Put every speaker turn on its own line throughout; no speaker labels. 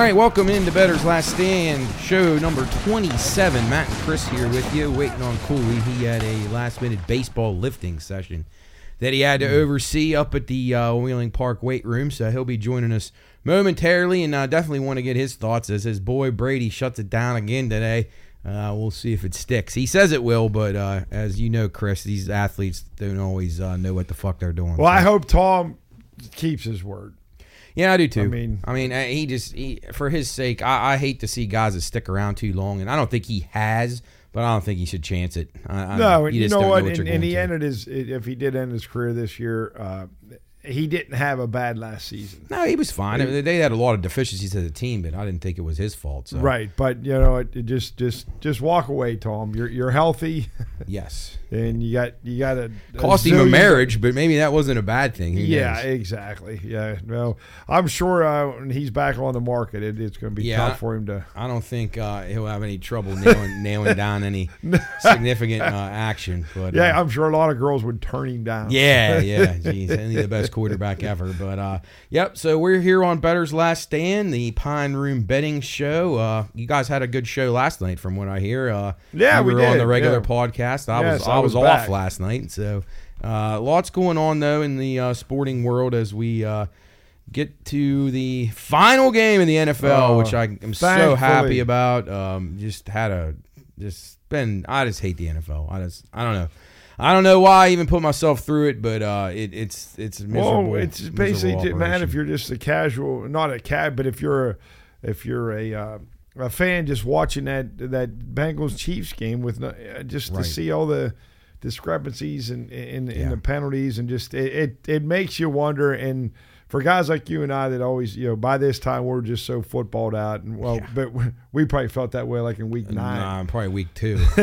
All right, welcome into Bettor's Last Stand, show number 27. Matt and Chris here with you, waiting on Cooley. He had a last minute baseball lifting session that he had to mm. oversee up at the uh, Wheeling Park weight room, so he'll be joining us momentarily, and I uh, definitely want to get his thoughts as his boy Brady shuts it down again today. Uh, we'll see if it sticks. He says it will, but uh, as you know, Chris, these athletes don't always uh, know what the fuck they're doing.
Well, so. I hope Tom keeps his word.
Yeah, I do too. I mean, I mean, eh, he just he, for his sake, I, I, hate to see guys that stick around too long, and I don't think he has. But I don't think he should chance it. I,
no, you, you know what? Know what and, and he to. ended his if he did end his career this year, uh, he didn't have a bad last season.
No, he was fine. He, they had a lot of deficiencies as a team, but I didn't think it was his fault.
So. Right, but you know, it, it just just just walk away, Tom. You're you're healthy.
yes,
and you got you got a
cost him a marriage, but maybe that wasn't a bad thing.
yeah, knows? exactly. Yeah, no, I'm sure uh, he's back on the market. It, it's going to be yeah, tough for him to.
I don't think uh, he'll have any trouble nailing, nailing down any significant uh, action. But
yeah, uh, I'm sure a lot of girls would turn him down.
Yeah, yeah. he's only the best quarterback ever. But uh, yep. So we're here on Bettor's Last Stand, the Pine Room Betting Show. Uh, you guys had a good show last night, from what I hear.
yeah,
we, were on the regular yeah. podcast. I yes, was. I was, was off last night. So uh, lots going on though in the uh, sporting world as we uh, get to the final game in the NFL, oh, which I am so happy about. Um, just had a just been I just hate the NFL. I just I don't know. I don't know why I even put myself through it, but uh, it, it's it's miserable.
Well, it's basically man, if you're just a casual, not a cat, but if you're a, if you're a uh, a fan just watching that that Bengals Chiefs game with uh, just right. to see all the discrepancies in in, yeah. in the penalties, and just it, it, it makes you wonder. And for guys like you and I that always you know by this time we're just so footballed out, and well, yeah. but we probably felt that way like in week nine,
nah, probably week two.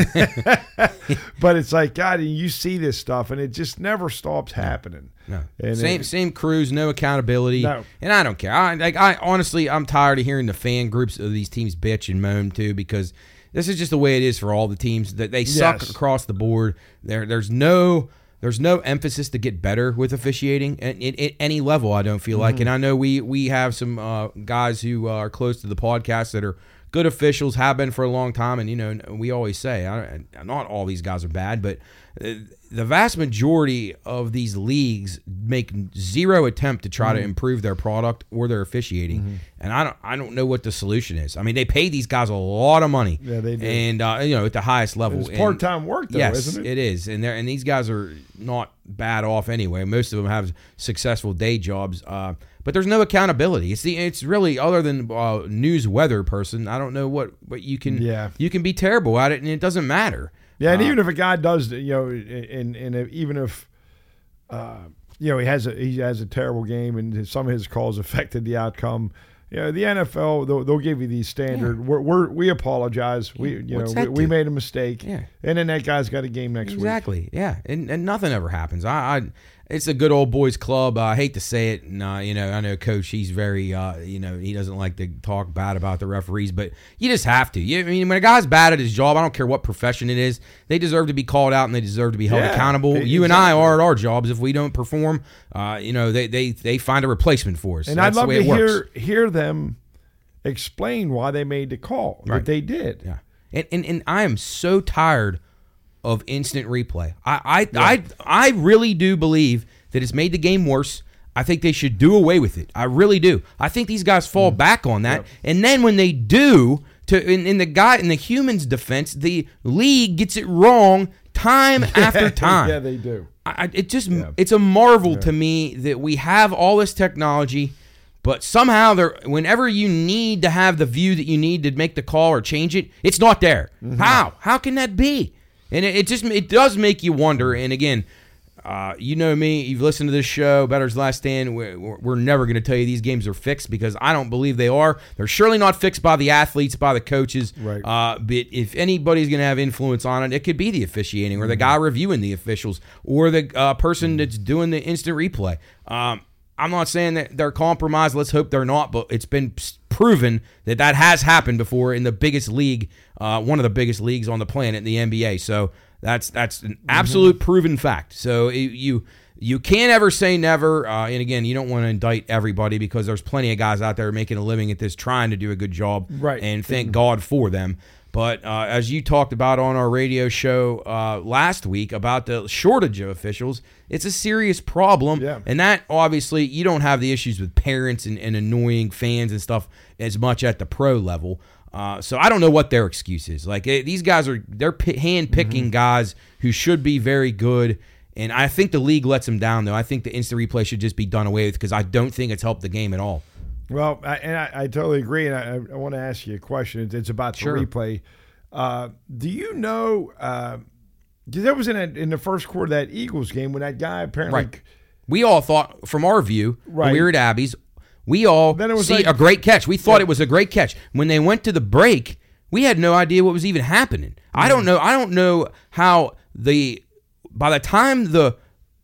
but it's like God, and you see this stuff, and it just never stops happening.
No, and same it, same crews, no accountability. No. and I don't care. I like I honestly, I'm tired of hearing the fan groups of these teams bitch and moan too because this is just the way it is for all the teams that they suck yes. across the board. There, there's no there's no emphasis to get better with officiating at, at, at any level. I don't feel mm-hmm. like, and I know we we have some uh, guys who uh, are close to the podcast that are good officials, have been for a long time. And, you know, we always say, I, not all these guys are bad, but uh, the vast majority of these leagues make zero attempt to try mm-hmm. to improve their product or their officiating. Mm-hmm. And I don't, I don't know what the solution is. I mean, they pay these guys a lot of money.
Yeah, they do.
And, uh, you know, at the highest level.
It's part time work, though, yes, isn't it? It
is. And, and these guys are not bad off anyway. Most of them have successful day jobs. Uh, but there's no accountability. It's the, it's really other than uh, news weather person. I don't know what what you can yeah. you can be terrible at it and it doesn't matter.
Yeah, and uh, even if a guy does, you know, and and even if uh, you know he has a he has a terrible game and some of his calls affected the outcome. You know, the NFL they'll, they'll give you these standard. Yeah. We're, we're, we apologize. We you What's know we, we, made a mistake. Yeah, and then that guy's got a game next exactly.
week. Exactly. Yeah, and and nothing ever happens. I, I it's a good old boys club. I hate to say it, and uh, you know I know coach. He's very uh, you know he doesn't like to talk bad about the referees, but you just have to. You, I mean, when a guy's bad at his job, I don't care what profession it is, they deserve to be called out and they deserve to be held yeah, accountable. Exactly. You and I are at our jobs. If we don't perform, uh, you know they they they find a replacement for us.
And That's I'd love to hear hear them explain why they made the call right. that they did. Yeah,
and and, and I am so tired of instant replay. I I, yeah. I I really do believe that it's made the game worse. I think they should do away with it. I really do. I think these guys fall mm. back on that, yep. and then when they do, to in, in, the guy in the humans' defense, the league gets it wrong time after time.
yeah, they do.
I, it just yeah. it's a marvel to me that we have all this technology. But somehow, there, whenever you need to have the view that you need to make the call or change it, it's not there. Mm-hmm. How? How can that be? and it, it just it does make you wonder. And again, uh, you know me. You've listened to this show, Bettor's Last Stand. We're, we're never going to tell you these games are fixed because I don't believe they are. They're surely not fixed by the athletes, by the coaches.
Right.
Uh, but if anybody's going to have influence on it, it could be the officiating or the mm-hmm. guy reviewing the officials or the uh, person mm-hmm. that's doing the instant replay. Um, I'm not saying that they're compromised. Let's hope they're not. But it's been proven that that has happened before in the biggest league, uh, one of the biggest leagues on the planet, the NBA. So that's that's an mm-hmm. absolute mm-hmm. proven fact. So you you can't ever say never. Uh, and again, you don't want to indict everybody because there's plenty of guys out there making a living at this, trying to do a good job,
right?
And thank mm-hmm. God for them. But uh, as you talked about on our radio show uh, last week about the shortage of officials, it's a serious problem. Yeah. And that obviously, you don't have the issues with parents and, and annoying fans and stuff as much at the pro level. Uh, so I don't know what their excuse is. Like it, eh, these guys are they're p- hand picking mm-hmm. guys who should be very good, and I think the league lets them down though. I think the instant replay should just be done away with because I don't think it's helped the game at all.
Well, I, and I, I, totally agree, and I, I want to ask you a question. It's, it's about the replay. Uh, do you know? Uh, that was in a, in the first quarter of that Eagles game when that guy apparently. Right.
We all thought, from our view, right. we are at Abby's, we all then it was see like, a great catch. We thought yeah. it was a great catch. When they went to the break, we had no idea what was even happening. Mm-hmm. I don't know. I don't know how the by the time the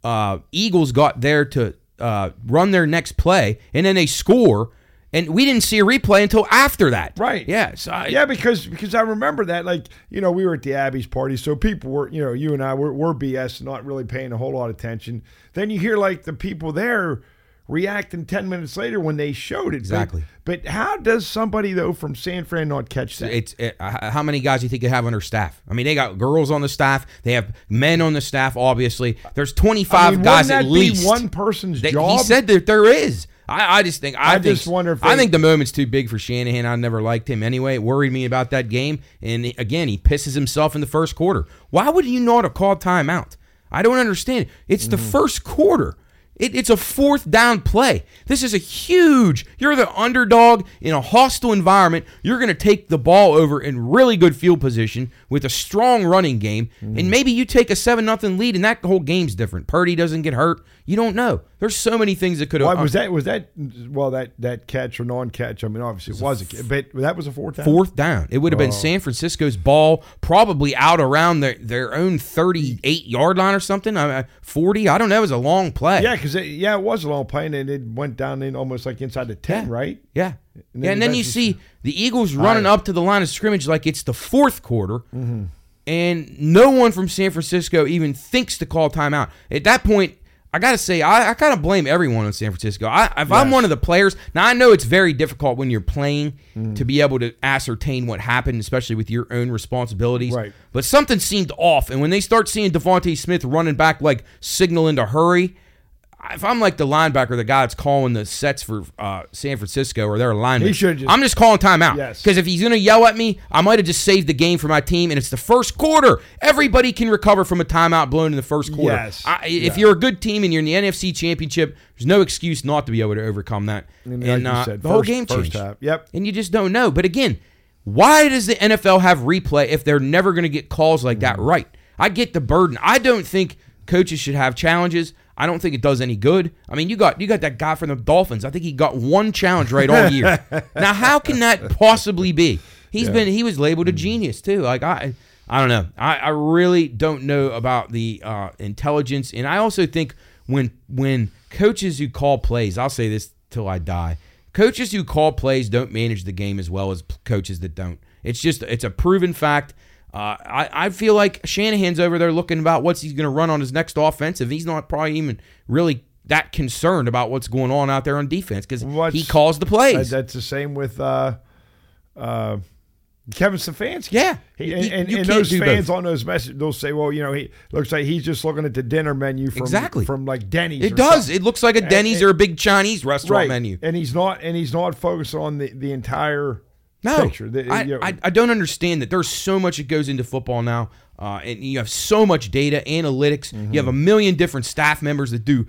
uh, Eagles got there to uh, run their next play, and then they score. And we didn't see a replay until after that.
Right. Yeah. So I, yeah, because because I remember that, like, you know, we were at the Abby's party, so people were, you know, you and I were, were BS, not really paying a whole lot of attention. Then you hear, like, the people there Reacting 10 minutes later when they showed it.
Exactly.
But, but how does somebody, though, from San Fran not catch that?
It's it, uh, How many guys do you think they have on their staff? I mean, they got girls on the staff. They have men on the staff, obviously. There's 25 I mean, guys at least.
one person's
that,
job?
He said that there is. I, I just think I, I think, just wonder if I think the moment's too big for Shanahan. I never liked him anyway. It worried me about that game. And again, he pisses himself in the first quarter. Why would you not have called timeout? I don't understand. It's mm-hmm. the first quarter. It, it's a fourth down play. This is a huge, you're the underdog in a hostile environment. You're going to take the ball over in really good field position with a strong running game. Mm. And maybe you take a 7 nothing lead and that whole game's different. Purdy doesn't get hurt. You don't know. There's so many things that could
have. was uh, that, was that, well, that, that catch or non catch? I mean, obviously it was, it was a, but that was a fourth down.
Fourth down. It would have oh. been San Francisco's ball, probably out around their, their own 38 yard line or something, I 40. I don't know. It was a long play.
Yeah, because it, yeah, it was a long play, and it went down in almost like inside the ten,
yeah.
right?
Yeah, and then, yeah, and then you see the Eagles running right. up to the line of scrimmage like it's the fourth quarter, mm-hmm. and no one from San Francisco even thinks to call timeout. At that point, I gotta say, I, I kind of blame everyone in San Francisco. I, if yes. I'm one of the players, now I know it's very difficult when you're playing mm. to be able to ascertain what happened, especially with your own responsibilities.
Right.
But something seemed off, and when they start seeing DeVonta Smith running back like signaling to hurry, if I'm like the linebacker, the guy that's calling the sets for uh, San Francisco or their are a lineman, just, I'm just calling timeout. Yes. Because if he's going to yell at me, I might have just saved the game for my team. And it's the first quarter. Everybody can recover from a timeout blown in the first quarter. Yes. I, yeah. If you're a good team and you're in the NFC Championship, there's no excuse not to be able to overcome that. And, and like uh, said, the first, whole game changed. Half.
Yep.
And you just don't know. But again, why does the NFL have replay if they're never going to get calls like mm-hmm. that mm. right? I get the burden. I don't think coaches should have challenges. I don't think it does any good. I mean, you got you got that guy from the Dolphins. I think he got one challenge right all year. now, how can that possibly be? He's yeah. been he was labeled a hmm. genius too. Like I I don't know. I, I really don't know about the uh, intelligence, and I also think when when coaches who call plays, I'll say this till I die. Coaches who call plays don't manage the game as well as coaches that don't. It's just it's a proven fact. Uh, I, I feel like Shanahan's over there looking about what's he's going to run on his next offensive. He's not probably even really that concerned about what's going on out there on defense because he calls the plays.
that's the same with uh, uh, Kevin Stefanski.
Yeah,
he, and, you, and, those fans both. on those messages, they'll say, "Well, you know, he looks like he's just looking at the dinner menu from exactly. from like Denny's."
It does. Something. It looks like a Denny's and, or a big Chinese restaurant right. menu,
and he's not and he's not focused on the the entire no, picture. The,
I, you know, I, I, don't understand that. There's so much that goes into football now, uh, and you have so much data, analytics. Mm-hmm. You have a mm-hmm. million different staff members that do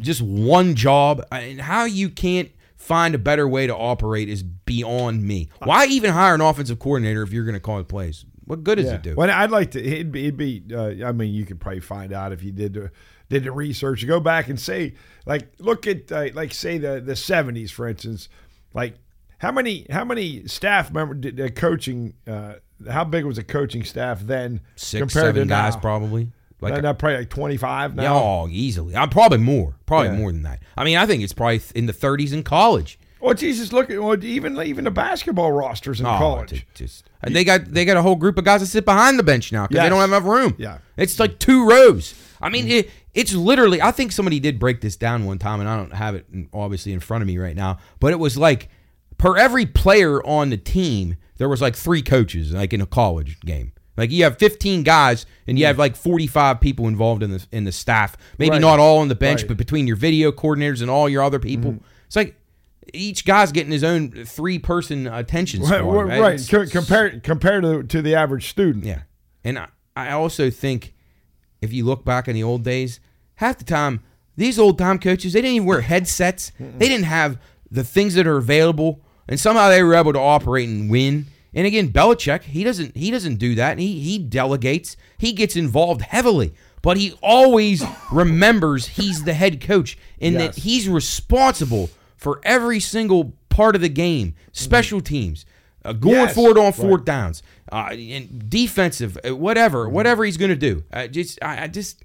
just one job, and how you can't find a better way to operate is beyond me. Uh, Why even hire an offensive coordinator if you're going to call the plays? What good does yeah. it do?
Well, I'd like to. It'd be. It'd be uh, I mean, you could probably find out if you did. the, did the research. Go back and say, like, look at uh, like say the the seventies, for instance. Like how many how many staff member did uh, coaching? Uh, how big was the coaching staff then? Six, compared seven to guys now?
probably.
Like now, probably like twenty five
now. Oh, easily. I'm uh, probably more. Probably yeah. more than that. I mean, I think it's probably in the 30s in college.
Well, oh, Jesus, look at well, even even the basketball rosters in oh, college. Just,
and they got they got a whole group of guys that sit behind the bench now because yes. they don't have enough room.
Yeah,
it's like two rows. I mean, mm-hmm. it, it's literally. I think somebody did break this down one time, and I don't have it obviously in front of me right now, but it was like per every player on the team, there was like three coaches, like in a college game. Like you have 15 guys and you have like 45 people involved in the in the staff. Maybe right. not all on the bench, right. but between your video coordinators and all your other people, mm-hmm. it's like each guy's getting his own three person attention right,
squad. Right, right. compared compared to, to the average student.
Yeah, and I, I also think if you look back in the old days, half the time these old time coaches they didn't even wear headsets. They didn't have the things that are available and somehow they were able to operate and win. And again, Belichick, he doesn't he doesn't do that. He he delegates. He gets involved heavily, but he always remembers he's the head coach and yes. that he's responsible for every single part of the game, special mm-hmm. teams, uh, going yes. forward on fourth right. downs, uh, and defensive, uh, whatever, whatever he's going to do. Uh, just I, I just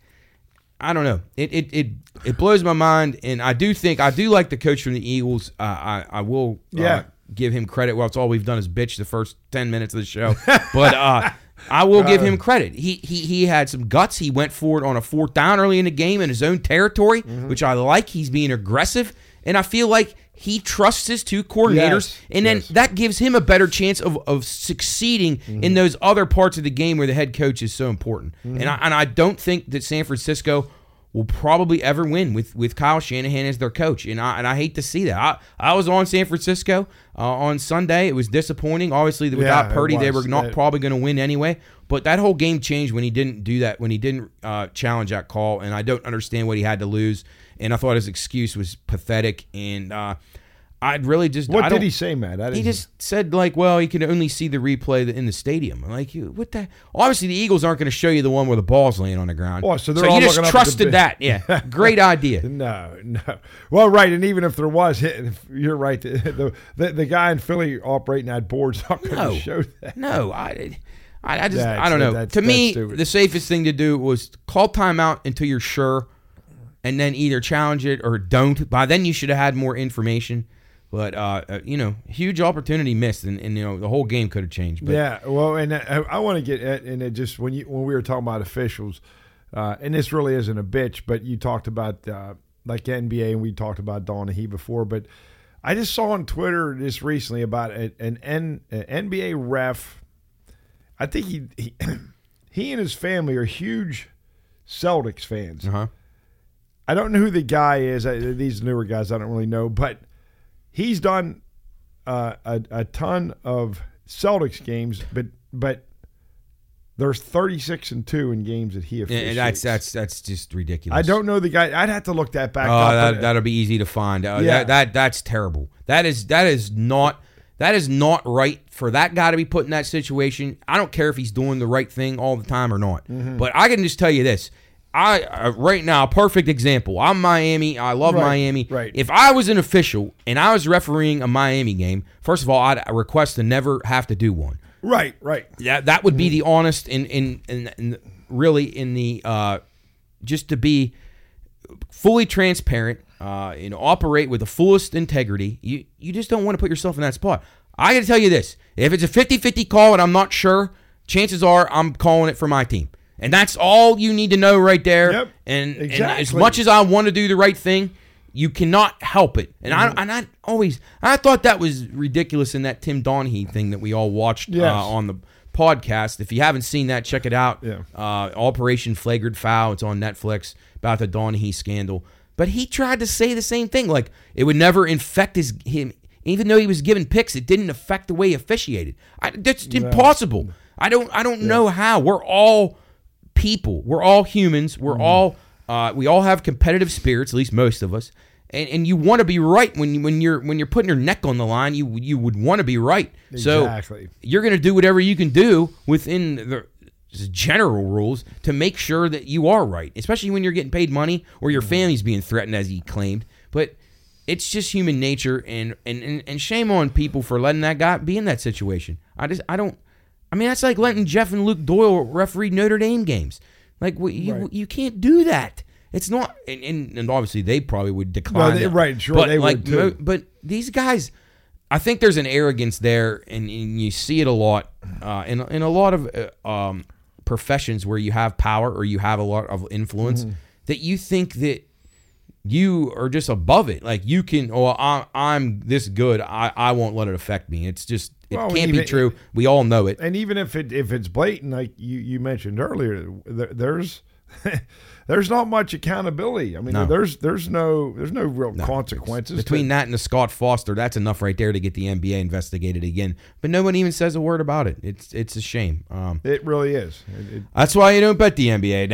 I don't know. It it it, it blows my mind, and I do think I do like the coach from the Eagles. Uh, I I will uh, yeah. Uh, give him credit. Well, it's all we've done is bitch the first ten minutes of the show, but uh, I will give him uh. credit. He he he had some guts. He went for it on a fourth down early in the game in his own territory, mm-hmm. which I like. He's being aggressive, and I feel like he trusts his two coordinators, yes, and then yes. that gives him a better chance of, of succeeding mm-hmm. in those other parts of the game where the head coach is so important. Mm-hmm. And, I, and I don't think that San Francisco will probably ever win with, with Kyle Shanahan as their coach. And I, and I hate to see that. I, I was on San Francisco uh, on Sunday. It was disappointing. Obviously, without yeah, Purdy, they were not it, probably going to win anyway. But that whole game changed when he didn't do that, when he didn't uh, challenge that call. And I don't understand what he had to lose and I thought his excuse was pathetic. And uh, I'd really just.
What did
he
say, Matt?
He just said like, well, he can only see the replay in the stadium. I'm like, what the? Obviously, the Eagles aren't going to show you the one where the ball's laying on the ground. Oh, so they're so all you just trusted that. Yeah, great idea.
No, no. Well, right, and even if there was, you're right. The the, the guy in Philly operating that board's not going to no, show that.
No, I. I, I just that's, I don't know. to me, the safest thing to do was call timeout until you're sure and then either challenge it or don't. By then, you should have had more information. But uh, uh, you know, huge opportunity missed, and, and you know the whole game could have changed. But.
Yeah, well, and I, uh, I want to get at, and it just when you when we were talking about officials, uh, and this really isn't a bitch, but you talked about uh, like NBA, and we talked about Donahue before, but I just saw on Twitter just recently about an, an, an NBA ref. I think he he, he and his family are huge Celtics fans. Uh-huh. I don't know who the guy is. These newer guys, I don't really know, but he's done uh, a, a ton of Celtics games, but but there's 36 and two in games that he
officiates. Yeah, that's that's that's just ridiculous.
I don't know the guy. I'd have to look that back. Oh, up,
that, will be easy to find. Uh, yeah. That, that, that's terrible. That is that is not that is not right for that guy to be put in that situation. I don't care if he's doing the right thing all the time or not. Mm-hmm. But I can just tell you this: I uh, right now perfect example. I'm Miami. I love right, Miami.
Right.
If I was an official and I was refereeing a Miami game, first of all, I'd request to never have to do one.
Right. Right.
Yeah, that would be mm-hmm. the honest and in, in, in, in, really in the uh, just to be fully transparent uh, and operate with the fullest integrity. You you just don't want to put yourself in that spot. I got to tell you this: if it's a 50-50 call and I'm not sure, chances are I'm calling it for my team. And that's all you need to know right there. Yep, and, exactly. and as much as I want to do the right thing, you cannot help it. And mm-hmm. I and I always I thought that was ridiculous in that Tim Donaghy thing that we all watched uh, yes. uh, on the podcast. If you haven't seen that, check it out. Yeah. Uh, Operation Flagrant Foul. It's on Netflix about the Donahue scandal. But he tried to say the same thing. Like it would never infect his him, even though he was given picks. It didn't affect the way he officiated. I, that's impossible. I don't. I don't yeah. know how. We're all people. We're all humans. We're mm. all uh, we all have competitive spirits, at least most of us. And, and you want to be right when you, when you're when you're putting your neck on the line. You you would want to be right. Exactly. So you're going to do whatever you can do within the general rules to make sure that you are right, especially when you're getting paid money or your mm-hmm. family's being threatened, as he claimed. But it's just human nature, and and, and, and shame on people for letting that guy be in that situation. I just I don't I mean, that's like letting Jeff and Luke Doyle referee Notre Dame games. Like you, right. you can't do that. It's not, and, and, and obviously they probably would decline.
they, right, sure, but they like, would too.
But these guys, I think there's an arrogance there, and, and you see it a lot uh, in in a lot of uh, um, professions where you have power or you have a lot of influence mm-hmm. that you think that you are just above it. Like you can, oh, I, am this good. I, I won't let it affect me. It's just it well, can't even, be true. We all know it.
And even if it if it's blatant, like you you mentioned earlier, there, there's there's not much accountability. I mean, no. there's there's no there's no real no. consequences
between that and the Scott Foster. That's enough right there to get the NBA investigated again. But no one even says a word about it. It's it's a shame. Um,
it really is. It, it,
that's why you don't bet the NBA.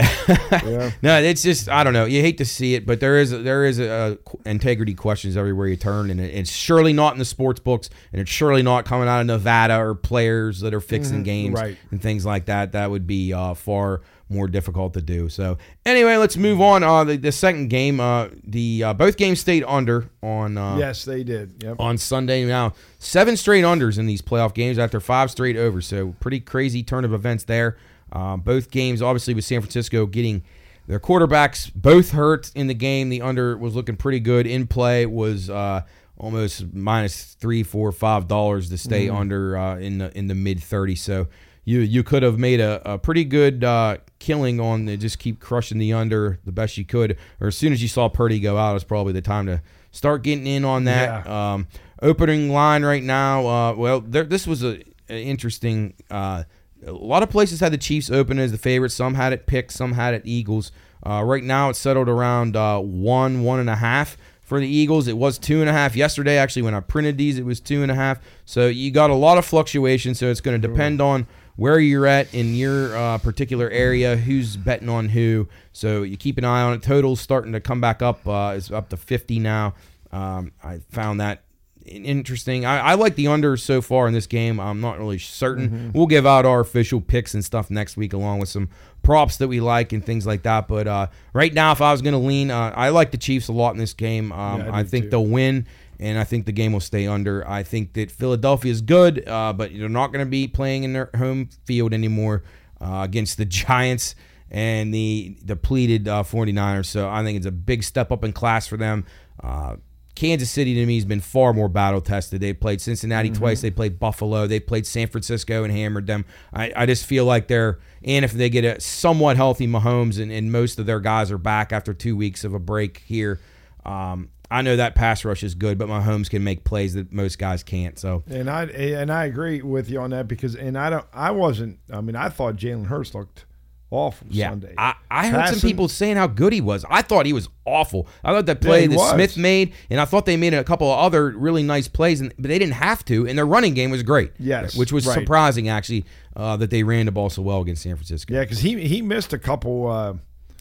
yeah. No, it's just I don't know. You hate to see it, but there is there is a, a integrity questions everywhere you turn, and it, it's surely not in the sports books, and it's surely not coming out of Nevada or players that are fixing mm-hmm. games right. and things like that. That would be uh, far more difficult to do. So anyway, let's move on. Uh, the, the second game, uh, the uh, both games stayed under on. Uh,
yes, they did. Yep.
On Sunday now, seven straight unders in these playoff games after five straight overs. So pretty crazy turn of events there. Uh, both games, obviously, with San Francisco getting their quarterbacks both hurt in the game. The under was looking pretty good in play. Was uh, almost minus three, four, five dollars to stay mm-hmm. under uh, in the in the mid thirty. So you you could have made a, a pretty good uh, killing on the just keep crushing the under the best you could. Or as soon as you saw Purdy go out, it's probably the time to start getting in on that. Yeah. Um, opening line right now. Uh, well, there, this was a, a interesting. Uh, a lot of places had the Chiefs open as the favorite. Some had it picked. Some had it Eagles. Uh, right now, it's settled around uh, one, one and a half for the Eagles. It was two and a half yesterday. Actually, when I printed these, it was two and a half. So you got a lot of fluctuation. So it's going to depend on where you're at in your uh, particular area, who's betting on who. So you keep an eye on it. Totals starting to come back up. Uh, it's up to 50 now. Um, I found that interesting. I, I, like the under so far in this game. I'm not really certain. Mm-hmm. We'll give out our official picks and stuff next week, along with some props that we like and things like that. But uh, right now, if I was going to lean, uh, I like the Chiefs a lot in this game. Um, yeah, I, I, think too. they'll win and I think the game will stay under. I think that Philadelphia is good, uh, but they're not going to be playing in their home field anymore uh, against the Giants and the depleted uh, 49ers. So I think it's a big step up in class for them. Uh, Kansas City to me has been far more battle tested. They played Cincinnati mm-hmm. twice. They played Buffalo. They played San Francisco and hammered them. I, I just feel like they're and if they get a somewhat healthy Mahomes and, and most of their guys are back after two weeks of a break here. Um, I know that pass rush is good, but Mahomes can make plays that most guys can't. So
and I and I agree with you on that because and I don't I wasn't I mean I thought Jalen Hurts looked awful yeah, Sunday.
I, I heard some people saying how good he was. I thought he was awful. I thought that play yeah, that was. Smith made, and I thought they made a couple of other really nice plays, and, but they didn't have to, and their running game was great.
Yes.
Which was right. surprising, actually, uh, that they ran the ball so well against San Francisco.
Yeah, because he, he missed a couple uh,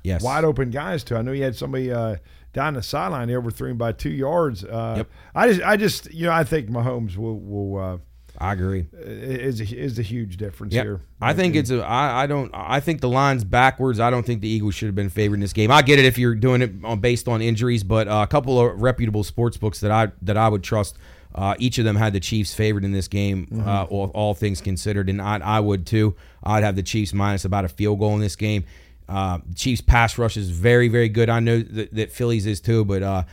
yes.
wide open guys, too. I know he had somebody. Uh, down the sideline, he overthrew him by two yards. Uh, yep. I just, I just, you know, I think Mahomes will will. Uh, I
agree.
Is a, is a huge difference yep. here.
I think it's a. I, I don't. I think the line's backwards. I don't think the Eagles should have been favored in this game. I get it if you're doing it on, based on injuries, but uh, a couple of reputable sports books that I that I would trust. Uh, each of them had the Chiefs favored in this game, uh, mm-hmm. uh, all, all, things considered, and I, I would too. I'd have the Chiefs minus about a field goal in this game. Uh, Chiefs pass rush is very, very good. I know that, that Phillies is too, but uh,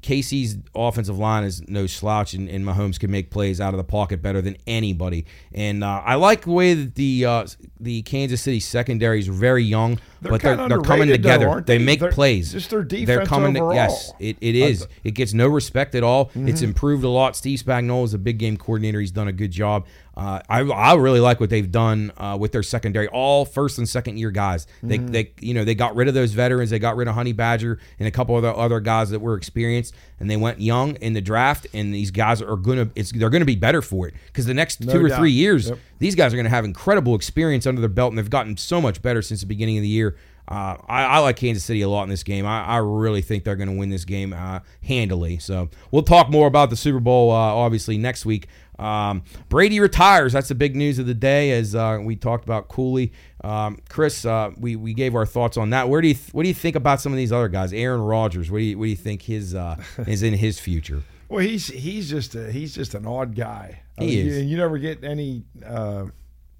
KC's offensive line is no slouch, and, and Mahomes can make plays out of the pocket better than anybody. And uh, I like the way that the uh, the Kansas City secondary is very young, they're but they're, they're coming together. Though, they? they? make they're, plays.
Just their defense they're coming overall. To, yes,
it, it is. It gets no respect at all. Mm-hmm. It's improved a lot. Steve Spagnuolo is a big game coordinator. He's done a good job. Uh, I, I really like what they've done uh, with their secondary, all first and second year guys. They, mm. they you know they got rid of those veterans. They got rid of Honey Badger and a couple other other guys that were experienced, and they went young in the draft. And these guys are gonna it's they're gonna be better for it because the next no two doubt. or three years, yep. these guys are gonna have incredible experience under their belt, and they've gotten so much better since the beginning of the year. Uh, I, I, like Kansas City a lot in this game. I, I really think they're going to win this game uh, handily. So we'll talk more about the Super Bowl uh, obviously next week. Um, Brady retires. That's the big news of the day, as uh, we talked about Cooley. Um, Chris, uh, we we gave our thoughts on that. Where do you th- what do you think about some of these other guys? Aaron Rodgers. What do you what do you think his uh, is in his future?
well, he's he's just a, he's just an odd guy. I he mean, is. You, you, never get any uh,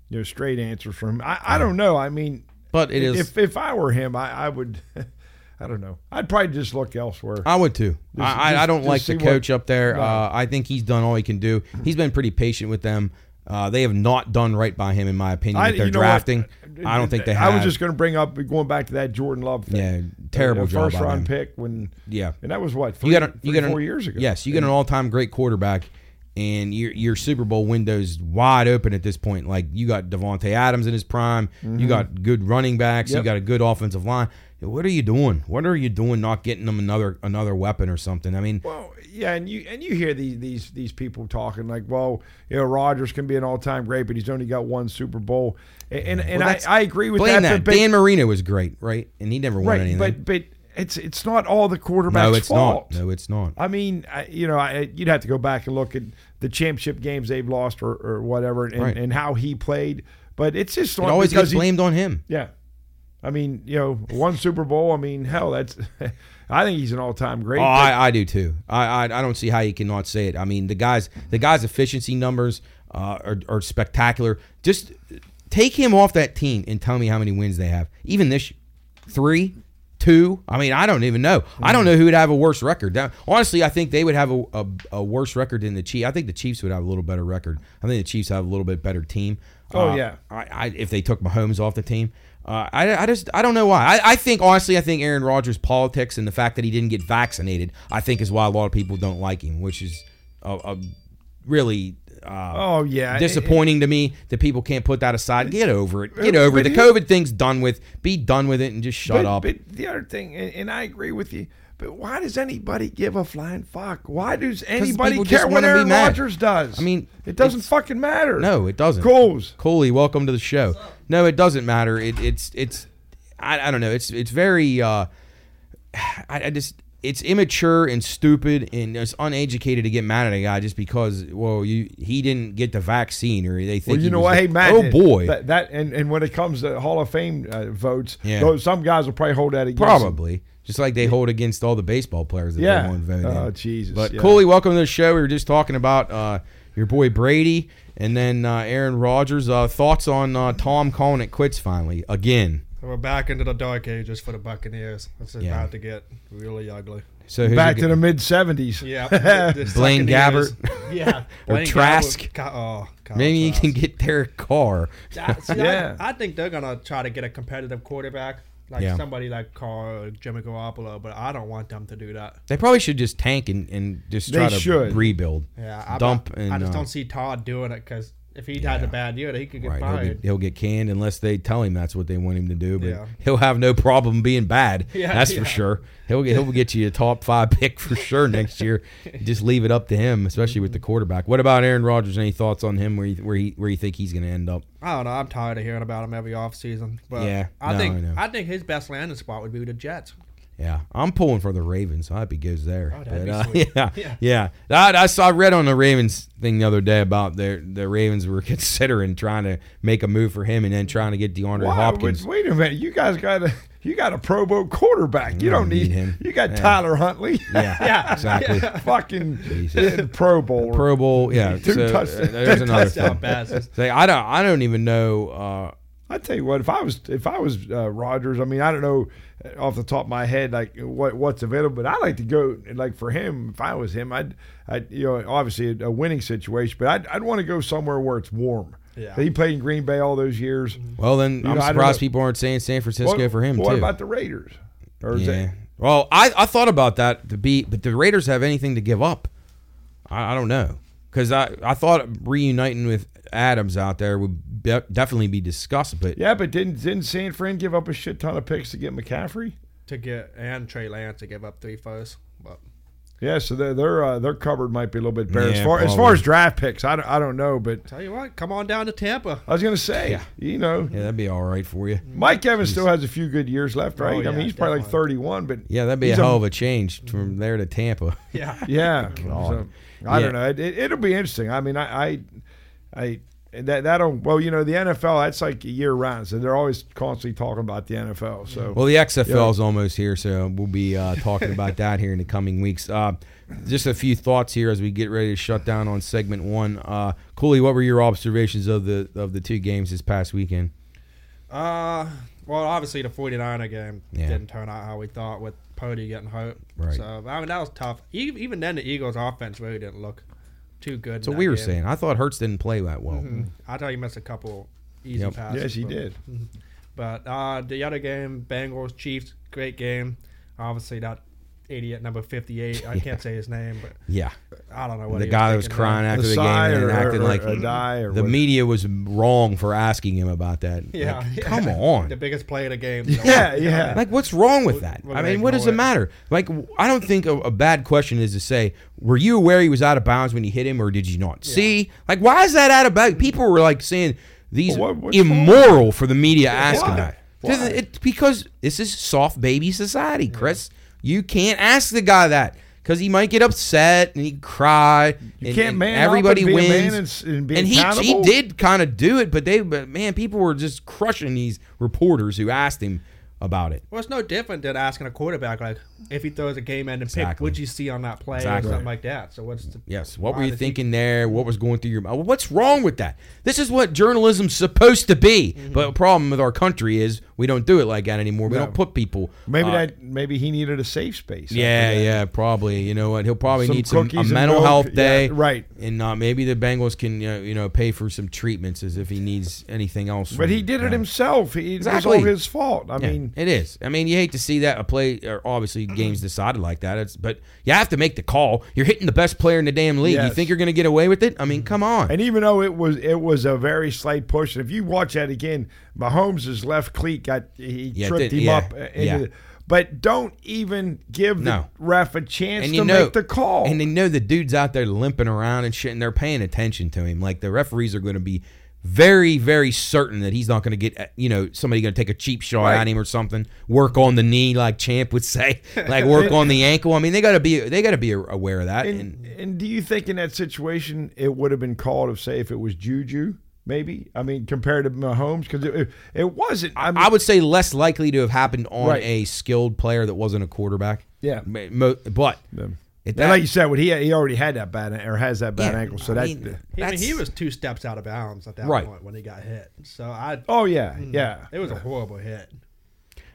you know straight answers from him. I, I don't know. I mean,
but it is
if if I were him, I, I would. I don't know. I'd probably just look elsewhere.
I would too. Just, I, just, I don't like the coach what, up there. No. Uh, I think he's done all he can do. He's been pretty patient with them. Uh, they have not done right by him, in my opinion. they're drafting. What? I don't think they. I have.
was just going to bring up going back to that Jordan Love thing.
Yeah, terrible the, the first
round pick when. Yeah, and that was what three, you got. A, you got
four
an, years ago.
Yes, you yeah. an all time great quarterback, and your your Super Bowl window's wide open at this point. Like you got Davante Adams in his prime. Mm-hmm. You got good running backs. Yep. You got a good offensive line what are you doing? What are you doing? Not getting them another another weapon or something? I mean,
well, yeah, and you and you hear these these these people talking like, well, you know, Rodgers can be an all time great, but he's only got one Super Bowl, and and, and well, I, I agree with that. that. But, Dan
Marino was great, right? And he never won right, anything.
But but it's it's not all the quarterback's no,
it's
fault.
Not. No, it's not.
I mean, I, you know, I, you'd have to go back and look at the championship games they've lost or, or whatever, and, right. and, how he played. But it's just
it always gets blamed he, on him.
Yeah, I mean, you know, one Super Bowl. I mean, hell, that's. I think he's an all-time great. Oh,
I, I do too. I, I, I don't see how you cannot say it. I mean, the guys, the guys' efficiency numbers uh, are, are spectacular. Just take him off that team and tell me how many wins they have. Even this, three, two. I mean, I don't even know. Mm-hmm. I don't mm. know who would have a worse record. honestly, I think they would have a, a, a, worse record than the Chiefs. I think the Chiefs would have a little better record. I think the Chiefs have a little bit better team.
Oh
uh,
yeah.
I, I, if they took Mahomes off the team, uh, I, I just I don't know why. I, I think honestly I think Aaron Rodgers' politics and the fact that he didn't get vaccinated I think is why a lot of people don't like him, which is a, a really uh,
oh yeah
disappointing it, to me that people can't put that aside. Get over it. Get over it. The COVID thing's done with. Be done with it and just shut
but,
up.
But the other thing, and, and I agree with you. But why does anybody give a flying fuck? Why does anybody care what Aaron Rodgers does?
I mean,
it doesn't fucking matter.
No, it doesn't. Coles. Coley, welcome to the show. No, it doesn't matter. It, it's it's I, I don't know. It's it's very uh, I, I just it's immature and stupid and it's uneducated to get mad at a guy just because well you he didn't get the vaccine or they think well, you know what hey Matt oh boy
that, that, and, and when it comes to Hall of Fame uh, votes yeah. some guys will probably hold that against
probably him. just like they hold against all the baseball players that yeah. they oh
Jesus
but yeah. Cooley welcome to the show we were just talking about uh, your boy Brady and then uh, Aaron Rodgers, uh, thoughts on uh, Tom calling it quits finally again?
We're back into the dark ages for the Buccaneers. It's yeah. about to get really ugly.
So back to the mid seventies.
Yeah, Blaine Gabbert. Yeah, or Trask. oh, Maybe you can get their car.
yeah, I, I, think they're gonna try to get a competitive quarterback like yeah. somebody like Carl or Jimmy Garoppolo, but I don't want them to do that.
They probably should just tank and, and just try they to should. rebuild.
Yeah, dump. I, and, I just uh, don't see Todd doing it because if he yeah. had a bad year, he could get right. fired.
He'll get, he'll get, canned unless they tell him that's what they want him to do. But yeah. he'll have no problem being bad. Yeah, that's for sure. He'll get, he'll get you a top five pick for sure next year. Just leave it up to him, especially with the quarterback. What about Aaron Rodgers? Any thoughts on him? Where you, where he where you think he's going to end up?
I don't know. I'm tired of hearing about him every offseason. But yeah, I no, think I, I, think his best landing spot would be the Jets.
Yeah, I'm pulling for the Ravens. I hope he goes there. Oh, but, uh, yeah, yeah, yeah. I, I, saw I read on the Ravens thing the other day about their the Ravens were considering trying to make a move for him and then trying to get DeAndre wow, Hopkins.
Which, wait a minute, you guys got a You got a Pro Bowl quarterback. You don't, don't need, need, him. You got yeah. Tyler Huntley.
Yeah, yeah.
exactly. Fucking Pro Bowl.
Pro Bowl. Yeah, two so, touchdowns. Uh, there's another touchdown passes. Say, I don't. I don't even know. Uh,
I tell you what, if I was if I was uh, Rodgers, I mean, I don't know uh, off the top of my head like what what's available, but I like to go like for him. If I was him, I'd, i you know obviously a winning situation, but I'd, I'd want to go somewhere where it's warm. Yeah. He played in Green Bay all those years.
Mm-hmm. Well, then you I'm know, surprised people aren't saying San Francisco what, for him.
What
too.
about the Raiders?
Or yeah. well, I, I thought about that to be, but the Raiders have anything to give up. I, I don't know because I, I thought reuniting with Adams out there would be, definitely be discussed. But
yeah, but didn't didn't San Fran give up a shit ton of picks to get McCaffrey
to get and Trey Lance to give up three firsts? But
yeah, so their their, uh, their cupboard might be a little bit bare yeah, as far probably. as far as draft picks. I don't, I don't know, but
tell you what, come on down to Tampa.
I was gonna say, yeah. you know,
yeah, that'd be all right for you.
Mike Evans Jeez. still has a few good years left, right? Oh, yeah, I mean, he's probably like thirty one, but
yeah, that'd be a hell a, of a change from mm-hmm. there to Tampa.
Yeah, yeah. So, I don't know. It, will it, be interesting. I mean, I, I, I that that'll well, you know, the NFL that's like year round, so they're always constantly talking about the NFL. So
well, the XFL you know. is almost here, so we'll be uh, talking about that here in the coming weeks. Uh, just a few thoughts here as we get ready to shut down on segment one. Uh, Cooley, what were your observations of the of the two games this past weekend?
Uh, well, obviously the 49er game yeah. didn't turn out how we thought with Purdy getting hurt. Right. So I mean that was tough. Even then, the Eagles' offense really didn't look too good.
So we were saying I thought Hurts didn't play that well. Mm-hmm.
I thought he missed a couple easy yep. passes.
Yes, he but, did. Mm-hmm.
But uh, the other game, Bengals Chiefs, great game. Obviously, that idiot number 58. I can't say his name, but
yeah, I
don't know
what the guy was, was crying after the, the game or, and acting or, like or the whatever. media was wrong for asking him about that. Yeah, like, come on,
the biggest play of the game.
yeah, like, yeah. Like, what's wrong with that? we I mean, what does it matter? Like, I don't think a, a, bad question is to say, "Were you aware he was out of bounds when you hit him, or did you not yeah. see?" Like, why is that out of bounds? People were like saying these what, immoral for the media asking why? that. It, because this is soft baby society, Chris. You can't ask the guy that because he might get upset and he'd cry. You and, can't and man everybody up and wins. and, and, and he he did kind of do it, but they but man, people were just crushing these reporters who asked him about it.
Well, it's no different than asking a quarterback like if he throws a game ending exactly. pick, what'd you see on that play exactly. or something like that. So what's the
yes? What were you thinking he... there? What was going through your mind? What's wrong with that? This is what journalism's supposed to be. Mm-hmm. But the problem with our country is we don't do it like that anymore. We no. don't put people.
Maybe uh, that maybe he needed a safe space.
Yeah, yeah, probably. You know what? He'll probably some need some a mental health day, yeah,
right?
And uh, maybe the Bengals can uh, you know pay for some treatments as if he needs anything else.
But he did it himself. He, exactly. It was all his fault. I yeah. mean
it is. I mean, you hate to see that a play, or obviously mm-hmm. games decided like that. It's, but you have to make the call. You're hitting the best player in the damn league. Yes. You think you're going to get away with it? I mean, mm-hmm. come on.
And even though it was it was a very slight push, if you watch that again, Mahomes' left cleat got he yeah, tripped did, him yeah, up. Uh, yeah. The, but don't even give the no. ref a chance and to know, make the call.
And they know the dude's out there limping around and shit, and they're paying attention to him. Like the referees are going to be very, very certain that he's not going to get, you know, somebody going to take a cheap shot right. at him or something. Work on the knee, like Champ would say, like work on the ankle. I mean, they got to be, they got to be aware of that.
And, and, and do you think in that situation it would have been called of say if it was Juju? maybe? I mean, compared to Mahomes, because it, it, wasn't.
I,
mean, I,
would say less likely to have happened on right. a skilled player that wasn't a quarterback.
Yeah,
but yeah.
That, like you said, what he he already had that bad or has that bad yeah, ankle, so I that mean,
I mean, he was two steps out of bounds at that right. point when he got hit. So I
oh yeah mm, yeah
it was
a
horrible hit.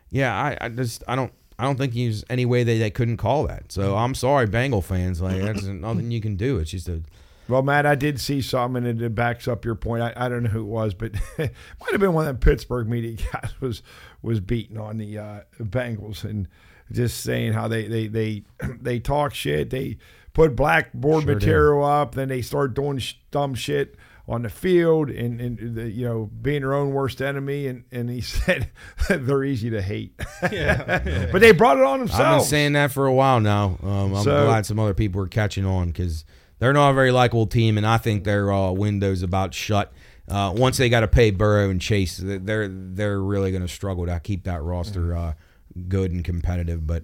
Yeah, I, I just I don't I don't think there's any way they, they couldn't call that. So mm. I'm sorry, Bengal fans, like there's nothing you can do. It's just a
well, Matt, I did see something, and it backs up your point. I, I don't know who it was, but it might have been one of the Pittsburgh media guys was was beating on the uh, Bengals, and just saying how they they they they talk shit. They put blackboard sure material do. up, then they start doing sh- dumb shit on the field, and and the, you know being their own worst enemy. And and he said they're easy to hate. yeah, yeah. but they brought it on themselves. I've been
saying that for a while now. Um, I'm so, glad some other people are catching on because they're not a very likable team, and I think their uh, window's about shut. Uh, once they got to pay Burrow and Chase, they're they're really going to struggle to keep that roster. Uh, good and competitive. But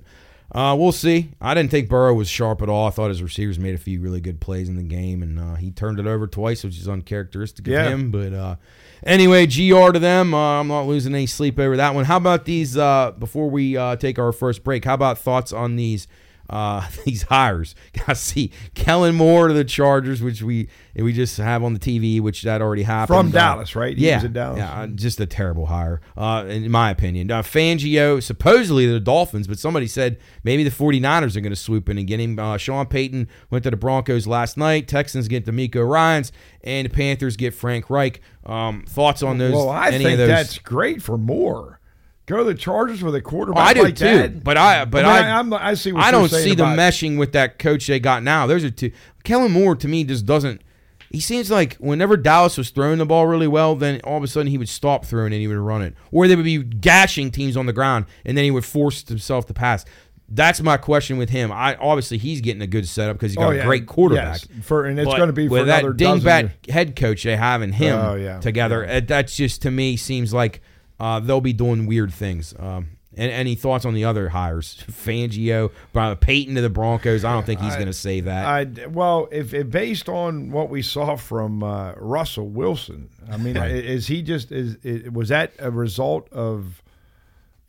uh, we'll see. I didn't think Burrow was sharp at all. I thought his receivers made a few really good plays in the game, and uh, he turned it over twice, which is uncharacteristic of him. But uh, anyway, gr to them. Uh, I'm not losing any sleep over that one. How about these? Uh, before we uh, take our first break, how about thoughts on these? uh, these hires. I see Kellen Moore to the Chargers, which we we just have on the TV, which that already happened
from uh, Dallas, right? He yeah, Dallas. yeah,
uh, just a terrible hire, uh, in my opinion. Uh, Fangio, supposedly the Dolphins, but somebody said maybe the 49ers are going to swoop in and get him. Uh, Sean Payton went to the Broncos last night. Texans get DeMeco Ryans, and the Panthers get Frank Reich. Um, thoughts on those? Well,
I think those? that's great for Moore. Go to the Chargers with a quarterback. Oh, I do like too, that.
but I but I mean, I, I, I see I don't see the meshing with that coach they got now. There's a two. Kellen Moore to me just doesn't. He seems like whenever Dallas was throwing the ball really well, then all of a sudden he would stop throwing and he would run it, or they would be gashing teams on the ground and then he would force himself to pass. That's my question with him. I obviously he's getting a good setup because he's got oh, yeah. a great quarterback.
Yes. For and it's going to be for with that dingbat
head coach they have in him oh, yeah. together. Yeah. That's just to me seems like uh, they'll be doing weird things. Um, and any thoughts on the other hires? Fangio, by Payton to the Broncos. I don't think he's going to save that. I,
well, if, if, based on what we saw from uh, Russell Wilson, I mean, right. is he just is, is was that a result of?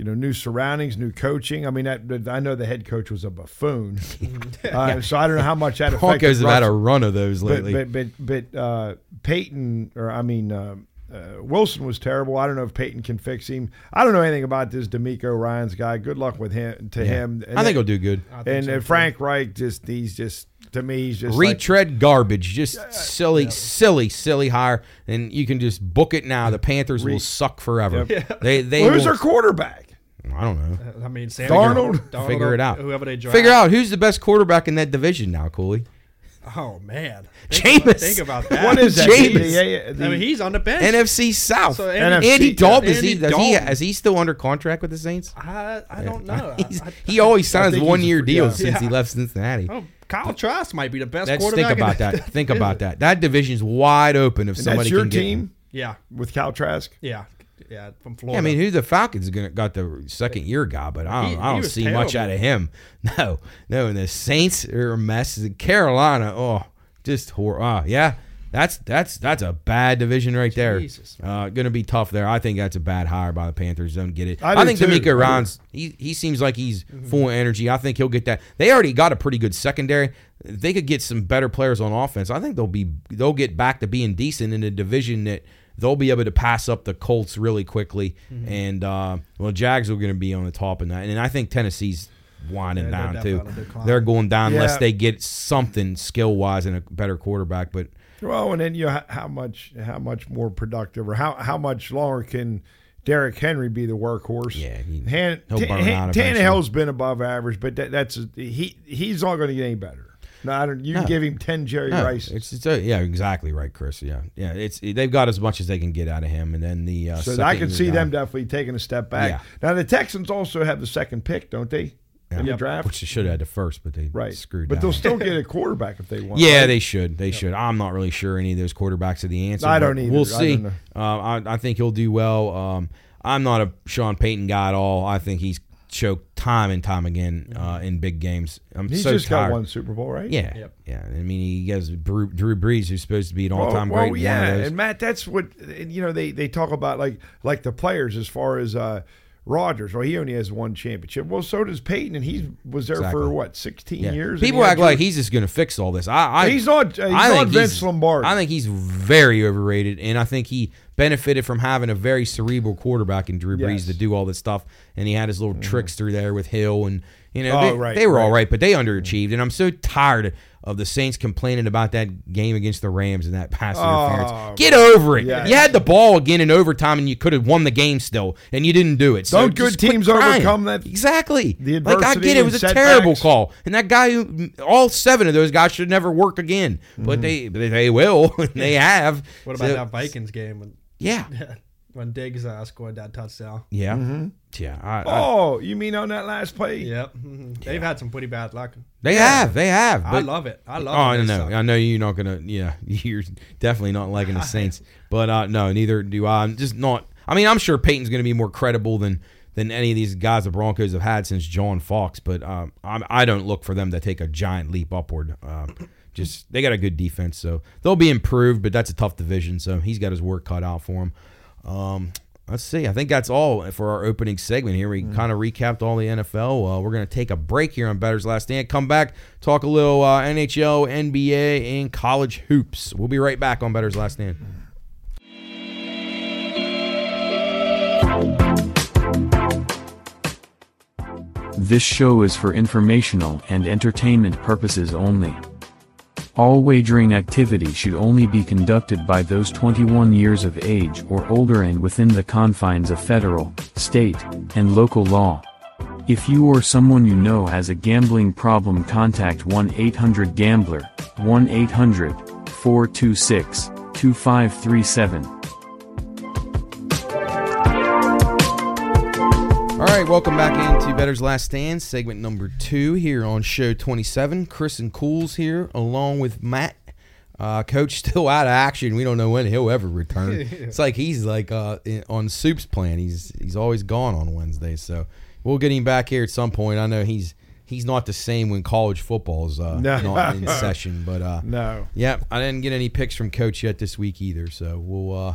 you know, new surroundings, new coaching. I mean, that, I know the head coach was a buffoon, uh, so I don't know how much that Broncos
affected. have had a run of those lately.
But but, but, but uh, Payton, or I mean, um, uh, Wilson was terrible. I don't know if Payton can fix him. I don't know anything about this DeMeco Ryans guy. Good luck with him. To yeah. him,
and I think he'll do good.
And so, uh, Frank Reich just he's just to me he's just
retread like, garbage. Just uh, silly, yeah. silly, silly hire. And you can just book it now. The Panthers Re- will suck forever. Yep. Yeah. They they
Who's their quarterback.
I don't know.
Uh, I mean, Sam
Darnold.
Darnold. Figure it out. Whoever they draft. Figure out who's the best quarterback in that division now, Cooley.
Oh
man, Jameis.
think about that. What is that? Jameis.
Yeah, I mean, he's on the bench. NFC
South. So Andy, NFC, Andy Dalton. is, he, He, is he still under contract with the Saints?
I, I don't know.
he always signs one year deals yeah. since he left Cincinnati. Oh,
Kyle Trask might be the best. Let's
think about that. that. Think about that. That division's wide open if and somebody that's your
can team. him.
Yeah,
with Kyle Trask.
Yeah, yeah, from Florida. Yeah, I
mean, who the Falcons gonna, got the second year guy, but I don't, he, I don't see terrible. much out of him. No, no, and the Saints are a mess. The Carolina, oh, just horror. Ah, yeah, that's that's that's a bad division right there. uh, gonna be tough there. I think that's a bad hire by the Panthers. Don't get it. I, I think too. DeMeco Ryans he he seems like he's mm-hmm. full of energy. I think he'll get that. They already got a pretty good secondary. They could get some better players on offense. I think they'll be they'll get back to being decent in a division that they'll be able to pass up the Colts really quickly. Mm-hmm. And uh, well, Jags are going to be on the top of that, and I think Tennessee's winding yeah, down too. They're going down yeah. unless they get something skill wise and a better quarterback. But
well, and then you know, how much how much more productive or how how much longer can Derrick Henry be the workhorse? Yeah, he, Han, will burn Han, out Tannehill's been above average, but that, that's a, he he's not going to get any better. No, I don't. You no. give him ten Jerry no, Rice.
It's, it's a, uh, yeah, exactly right, Chris. Yeah, yeah. It's they've got as much as they can get out of him, and then the
uh, so I
can
see them definitely taking a step back. Yeah. Now the Texans also have the second pick, don't they? Yeah. In the draft,
which they should have had the first, but they right. screwed.
But
down.
they'll still get a quarterback if they want.
Yeah, right? they should. They yeah. should. I'm not really sure any of those quarterbacks are the answer. I don't either. We'll see. I, uh, I, I, think he'll do well. Um, I'm not a Sean Payton guy at all. I think he's choked time and time again uh, mm-hmm. in big games. I'm
He's so just tired. got one Super Bowl, right?
Yeah, yep. yeah. I mean, he has Drew, Brees, who's supposed to be an all-time well, great. Well,
yeah, and Matt, that's what you know. They they talk about like like the players as far as uh, Rodgers, well, he only has one championship. Well, so does Payton, and he was there exactly. for what sixteen yeah. years.
People act like he's just going to fix all this. I, I
he's not. He's I not Vince Lombardi.
I think he's very overrated, and I think he benefited from having a very cerebral quarterback in Drew Brees yes. to do all this stuff. And he had his little mm-hmm. tricks through there with Hill and you know, oh, they, right, they, were right. all right, but they underachieved, and I'm so tired of the Saints complaining about that game against the Rams and that pass interference. Oh, get over it. Yes. You had the ball again in overtime, and you could have won the game still, and you didn't do it. So
Don't good teams overcome that?
Exactly. like I get it, it was a terrible call, and that guy, who, all seven of those guys should never work again, but mm-hmm. they they will, they have.
What about so, that Vikings game?
Yeah. yeah
when Diggs uh, scored that touchdown.
Yeah. Mm-hmm. Yeah.
I, oh, I, you mean on that last play?
Yep. Mm-hmm. They've had some pretty bad luck.
They yeah. have. They have. But,
I love it. I love oh,
it. I know. I know you're not going to, yeah, you're definitely not liking the Saints. but uh, no, neither do I. I'm just not. I mean, I'm sure Payton's going to be more credible than than any of these guys the Broncos have had since John Fox, but um, I'm, I do not look for them to take a giant leap upward. Um, just they got a good defense, so they'll be improved, but that's a tough division, so he's got his work cut out for him. Um, let's see. I think that's all for our opening segment here. We mm-hmm. kind of recapped all the NFL. Uh, we're going to take a break here on Bettor's Last Stand. Come back, talk a little uh, NHL, NBA, and college hoops. We'll be right back on Bettor's Last Stand.
This show is for informational and entertainment purposes only. All wagering activity should only be conducted by those 21 years of age or older and within the confines of federal, state, and local law. If you or someone you know has a gambling problem contact 1-800-GAMBLER, 1-800-426-2537.
All right, welcome back into Bettor's Last Stand, segment number two here on show 27. Chris and Cool's here, along with Matt. Uh, coach still out of action. We don't know when he'll ever return. it's like he's like uh, in, on Soup's plan. He's he's always gone on Wednesday, so we'll get him back here at some point. I know he's he's not the same when college football's uh, no. not in session. But uh,
no,
yeah, I didn't get any picks from Coach yet this week either. So we'll uh,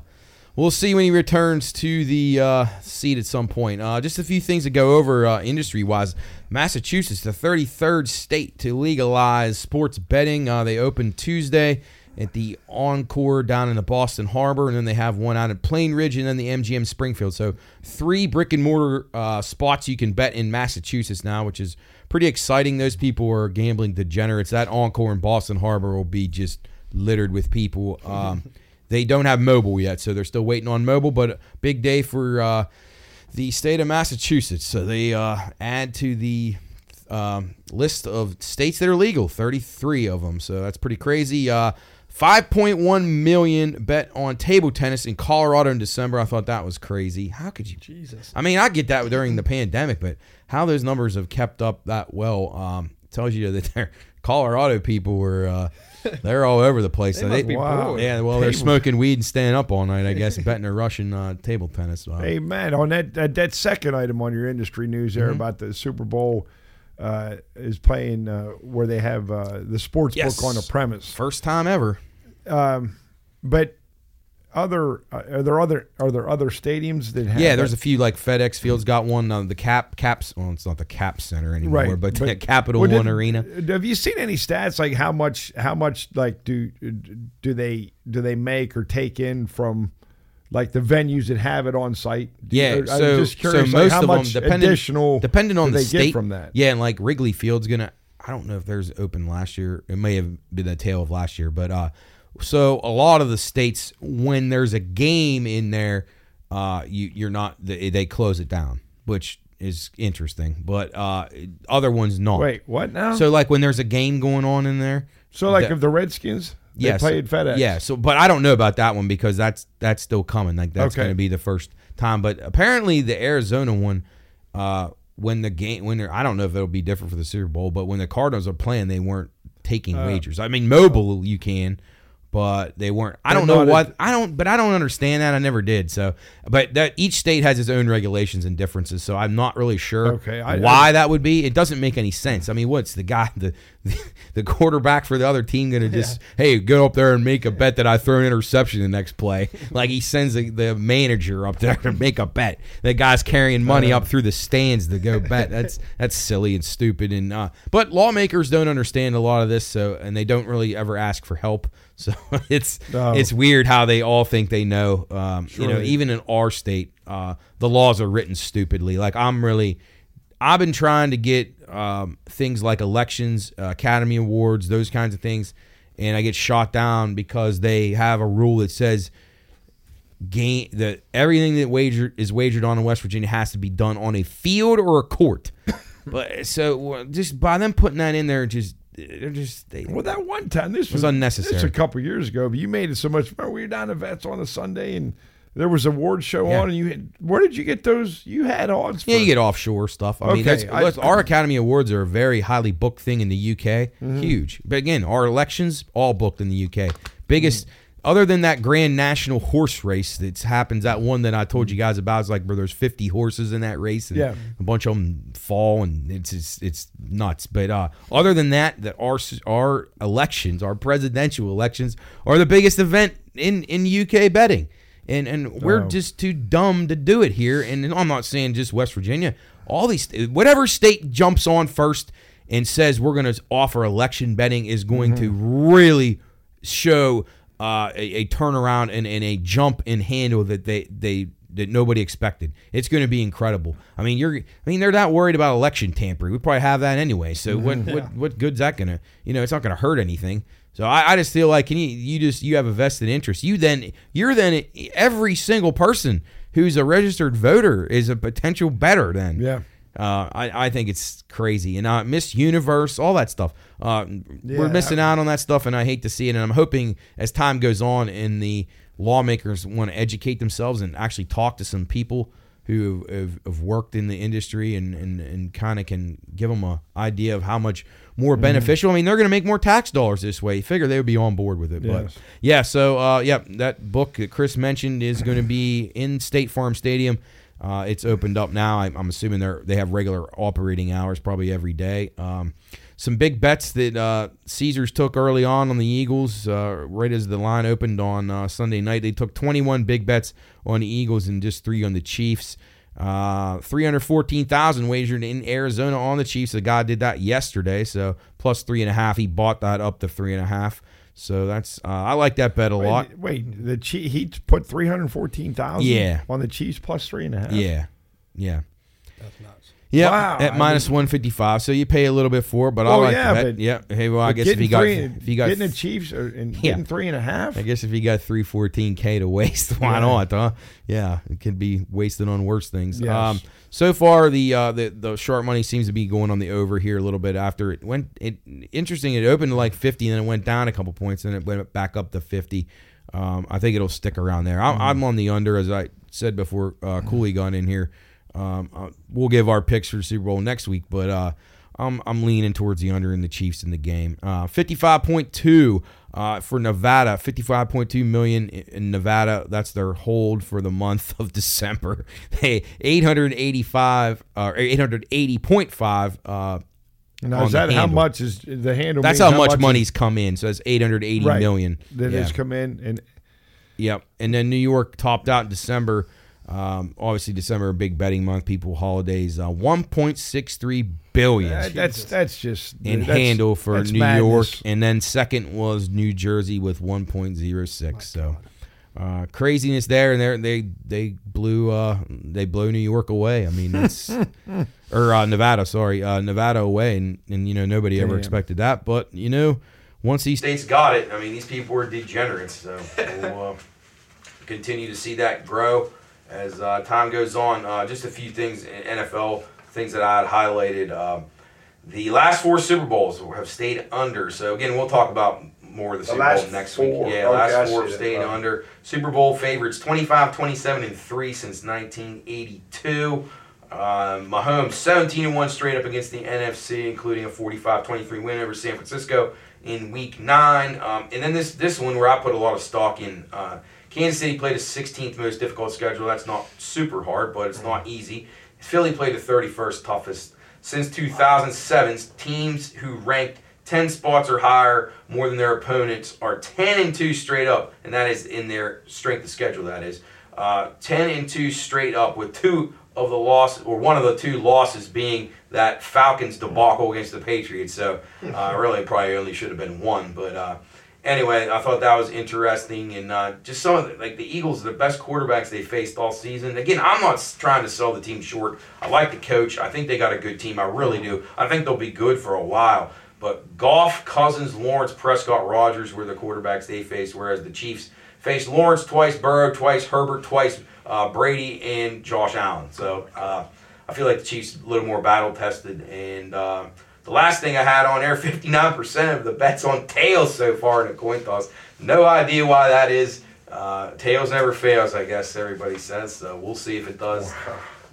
we'll see when he returns to the uh, seat at some point. Uh, just a few things to go over uh, industry wise. Massachusetts, the 33rd state to legalize sports betting. Uh, they open Tuesday at the Encore down in the Boston Harbor, and then they have one out at Plainridge and then the MGM Springfield. So, three brick and mortar uh, spots you can bet in Massachusetts now, which is pretty exciting. Those people are gambling degenerates. That Encore in Boston Harbor will be just littered with people. Um, They don't have mobile yet, so they're still waiting on mobile. But big day for uh, the state of Massachusetts. So they uh, add to the um, list of states that are legal, 33 of them. So that's pretty crazy. Uh, 5.1 million bet on table tennis in Colorado in December. I thought that was crazy. How could you?
Jesus.
I mean, I get that during the pandemic, but how those numbers have kept up that well um, tells you that they're Colorado people were uh, they're all over the place. They, must be wow. Yeah, well, table. they're smoking weed and staying up all night, I guess, betting a Russian uh, table tennis.
Wow. Uh, hey, man, on that, that, that second item on your industry news there mm-hmm. about the Super Bowl uh, is playing uh, where they have uh, the sports yes. book on the premise.
First time ever.
Um, but other uh, are there other are there other stadiums that have
yeah there's
that?
a few like FedEx Fields got one uh, the Cap Caps well it's not the Cap Center anymore right. but, but Capital well, One did, Arena
have you seen any stats like how much how much like do do they do they make or take in from like the venues that have it on site.
Yeah, I'm so, curious, so like most of them, depending, additional depending on the state from that. Yeah, and like Wrigley Field's gonna. I don't know if there's open last year. It may have been the tail of last year, but uh, so a lot of the states, when there's a game in there, uh, you you're not they, close it down, which is interesting. But uh, other ones not.
Wait, what now?
So like when there's a game going on in there.
So like the, if the Redskins they yes, played FedEx.
Yeah. So but I don't know about that one because that's that's still coming. Like that's okay. going to be the first time. But apparently the Arizona one. Uh, when the game when they're I don't know if it'll be different for the Super Bowl, but when the Cardinals are playing, they weren't taking uh, wagers. I mean, mobile you can, but they weren't. I don't know what a, I don't, but I don't understand that. I never did. So, but that each state has its own regulations and differences. So I'm not really sure
okay,
I, why I, that would be. It doesn't make any sense. I mean, what's the guy the the quarterback for the other team going to just, yeah. hey, go up there and make a bet that I throw an interception the next play? like he sends the, the, manager up there to make a bet. That guy's carrying money up uh. through the stands to go bet. That's that's silly and stupid. And uh, but lawmakers don't understand a lot of this, so and they don't really ever ask for help. So it's it's weird how they all think they know. Um, you know, even in our state, uh, the laws are written stupidly. Like I'm really I've been trying to get um, things like elections, uh, Academy Awards, those kinds of things, and I get shot down because they have a rule that says game that everything that wagered is wagered on in West Virginia has to be done on a field or a court. but so just by them putting that in there, just they're just
they, well that one time this was, was unnecessary. This a couple years ago, but you made it so much. Remember, we were down at Vets on a Sunday and there was a award show yeah. on, and you had, where did you get those? You had odds.
Yeah,
you
get offshore stuff. I okay. mean, I, our Academy Awards are a very highly booked thing in the UK. Mm-hmm. Huge, but again, our elections all booked in the UK. Biggest. Mm-hmm. Other than that grand national horse race that happens, that one that I told you guys about is like, where there's 50 horses in that race, and yeah. a bunch of them fall, and it's just, it's nuts. But uh, other than that, that our our elections, our presidential elections, are the biggest event in in UK betting and and we're just too dumb to do it here. And I'm not saying just West Virginia. All these whatever state jumps on first and says we're going to offer election betting is going mm-hmm. to really show uh, a, a, turnaround and, and a jump in handle that they they that nobody expected. It's going to be incredible. I mean, you're I mean they're not worried about election tampering. We probably have that anyway. So mm-hmm. what yeah. what what good's that going to? You know, it's not going to hurt anything. So I, I just feel like can you you just you have a vested interest. You then you're then every single person who's a registered voter is a potential better than
yeah.
Uh, I, I think it's crazy. And uh, Miss Universe, all that stuff. Uh, yeah, we're missing I, out on that stuff, and I hate to see it. And I'm hoping as time goes on and the lawmakers want to educate themselves and actually talk to some people who have, have worked in the industry and, and, and kind of can give them an idea of how much – more mm-hmm. beneficial. I mean, they're going to make more tax dollars this way. You figure they would be on board with it. Yes. But yeah, so uh, yeah, that book that Chris mentioned is going to be in State Farm Stadium. Uh, it's opened up now. I, am assuming they're they have regular operating hours probably every day. Um, some big bets that uh, Caesars took early on on the Eagles, uh, right as the line opened on uh, Sunday night. They took 21 big bets on the Eagles and just three on the Chiefs. Uh, 314,000 wagered in Arizona on the Chiefs. The guy did that yesterday, so plus three and a half. He bought that up to three and a half. So that's uh, I like that bet a lot.
Wait, the Chief, he put three hundred fourteen thousand. Yeah. on the Chiefs plus three and a half. Yeah,
yeah. That's not. Yeah, wow. at minus one fifty five. So you pay a little bit for it, but oh, I like yeah, that. But, yeah.
Hey, well, I guess if you got if you got getting the Chiefs or, and yeah. getting three and a half.
I guess if you got three fourteen k to waste, why yeah. not? Huh? Yeah, it could be wasted on worse things. Yes. Um, so far, the uh, the the sharp money seems to be going on the over here a little bit. After it went, it interesting. It opened to like fifty, and then it went down a couple points, and it went back up to fifty. Um, I think it'll stick around there. I'm, mm I'm on the under, as I said before. Uh, Cooley got in here. Um, uh, we'll give our picks for the Super Bowl next week, but uh, I'm, I'm leaning towards the under in the Chiefs in the game. Uh, 55.2 uh, for Nevada, 55.2 million in Nevada. That's their hold for the month of December. Hey, 885 uh, or 880.5. Uh, now,
is that how much is the handle?
That's how, how, much, much money's is, come in. So that's eight hundred eighty right, million
that yeah. has come in, and
yep. And then New York topped out in December um, obviously, December a big betting month. People holidays. Uh, One point six three billion. Uh,
that's that's just
in that's, handle for New madness. York, and then second was New Jersey with one point zero six. So uh, craziness there, and they they blew uh, they blew New York away. I mean, or uh, Nevada, sorry, uh, Nevada away, and, and you know nobody Damn. ever expected that, but you know once these states got it, I mean these people were degenerates. So we'll continue to see that grow as uh, time goes on, uh, just a few things in NFL, things that I had highlighted. Um, the last four Super Bowls have stayed under. So, again, we'll talk about more of the, the Super Bowl next four. week. Yeah, oh, last gosh, four have stayed uh-huh. under. Super Bowl favorites 25, 27, and 3 since 1982. Um, Mahomes 17 and 1 straight up against the NFC, including a 45 23 win over San Francisco in week 9. Um, and then this, this one where I put a lot of stock in. Uh, Kansas City played the 16th most difficult schedule. That's not super hard, but it's not easy. Philly played the 31st toughest. Since 2007, teams who ranked 10 spots or higher more than their opponents are 10 and 2 straight up, and that is in their strength of schedule, that is. Uh, 10 and 2 straight up, with two of the losses, or one of the two losses being that Falcons debacle against the Patriots. So, uh, really, probably only should have been one, but. Uh, anyway, I thought that was interesting, and uh, just some of the, like the Eagles are the best quarterbacks they faced all season. Again, I'm not trying to sell the team short. I like the coach. I think they got a good team. I really do. I think they'll be good for a while. But Goff, Cousins, Lawrence, Prescott, Rodgers were the quarterbacks they faced, whereas the Chiefs faced Lawrence twice, Burrow twice, Herbert twice, uh, Brady, and Josh Allen. So uh, I feel like the Chiefs a little more battle tested and uh, the last thing I had on air: 59% of the bets on tails so far in a coin toss. No idea why that is. Uh, tails never fails, I guess everybody says. So we'll see if it does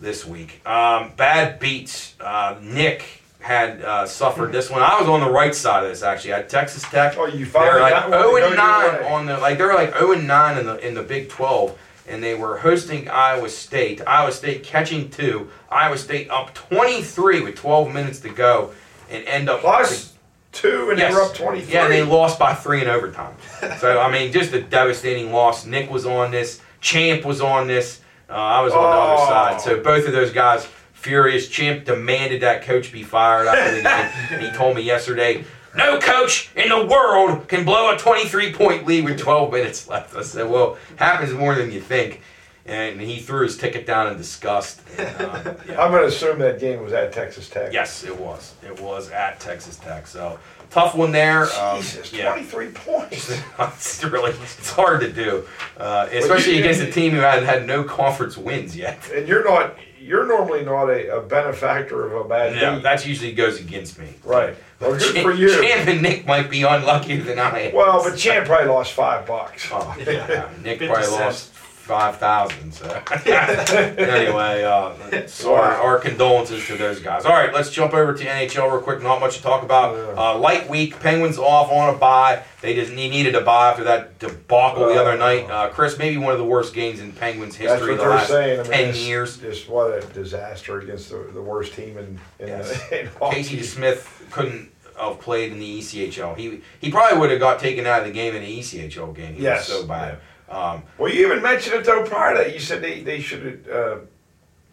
this week. Um, bad beats. Uh, Nick had uh, suffered this one. I was on the right side of this actually. I had Texas Tech.
Oh, you they're like got
0 and nine on the like. They're like 0 and nine in the in the Big 12 and they were hosting Iowa State. Iowa State catching two. Iowa State up 23 with 12 minutes to go and end up
plus two, and yes. they were up twenty three. Yeah,
and they lost by three in overtime. so I mean, just a devastating loss. Nick was on this. Champ was on this. Uh, I was on oh. the other oh. side. So both of those guys furious. Champ demanded that coach be fired after the game, and he told me yesterday. No coach in the world can blow a 23 point lead with 12 minutes left. I said, well, happens more than you think and he threw his ticket down in disgust. And,
uh, yeah. I'm going to assume that game was at Texas Tech.
Yes, it was. It was at Texas Tech. So tough one there.
Um, Jesus, um, yeah. 23 points.
it's really it's hard to do, uh, especially well, against a team who had had no conference wins yet.
And you're not you're normally not a, a benefactor of a bad yeah, team.
that usually goes against me.
Right. Well, good for you.
Champ and Nick might be unluckier than I
am. Well, but Champ probably lost five bucks. Oh,
yeah. Nick probably lost five thousand. So anyway, uh, sorry. Our, condolences to those guys. All right, let's jump over to NHL real quick. Not much to talk about. Uh, light week. Penguins off on a buy. They just needed a buy after that debacle the uh, other night. Uh, Chris, maybe one of the worst games in Penguins history the last saying. I mean, ten it's, years.
Just what a disaster against the, the worst team in. in, yes. the,
in Casey team. Smith couldn't have played in the ECHL. He he probably would have got taken out of the game in the ECHL game. He yes. was so bad. Yeah.
Um, well, you even mentioned it though prior to that. You said they, they should have uh,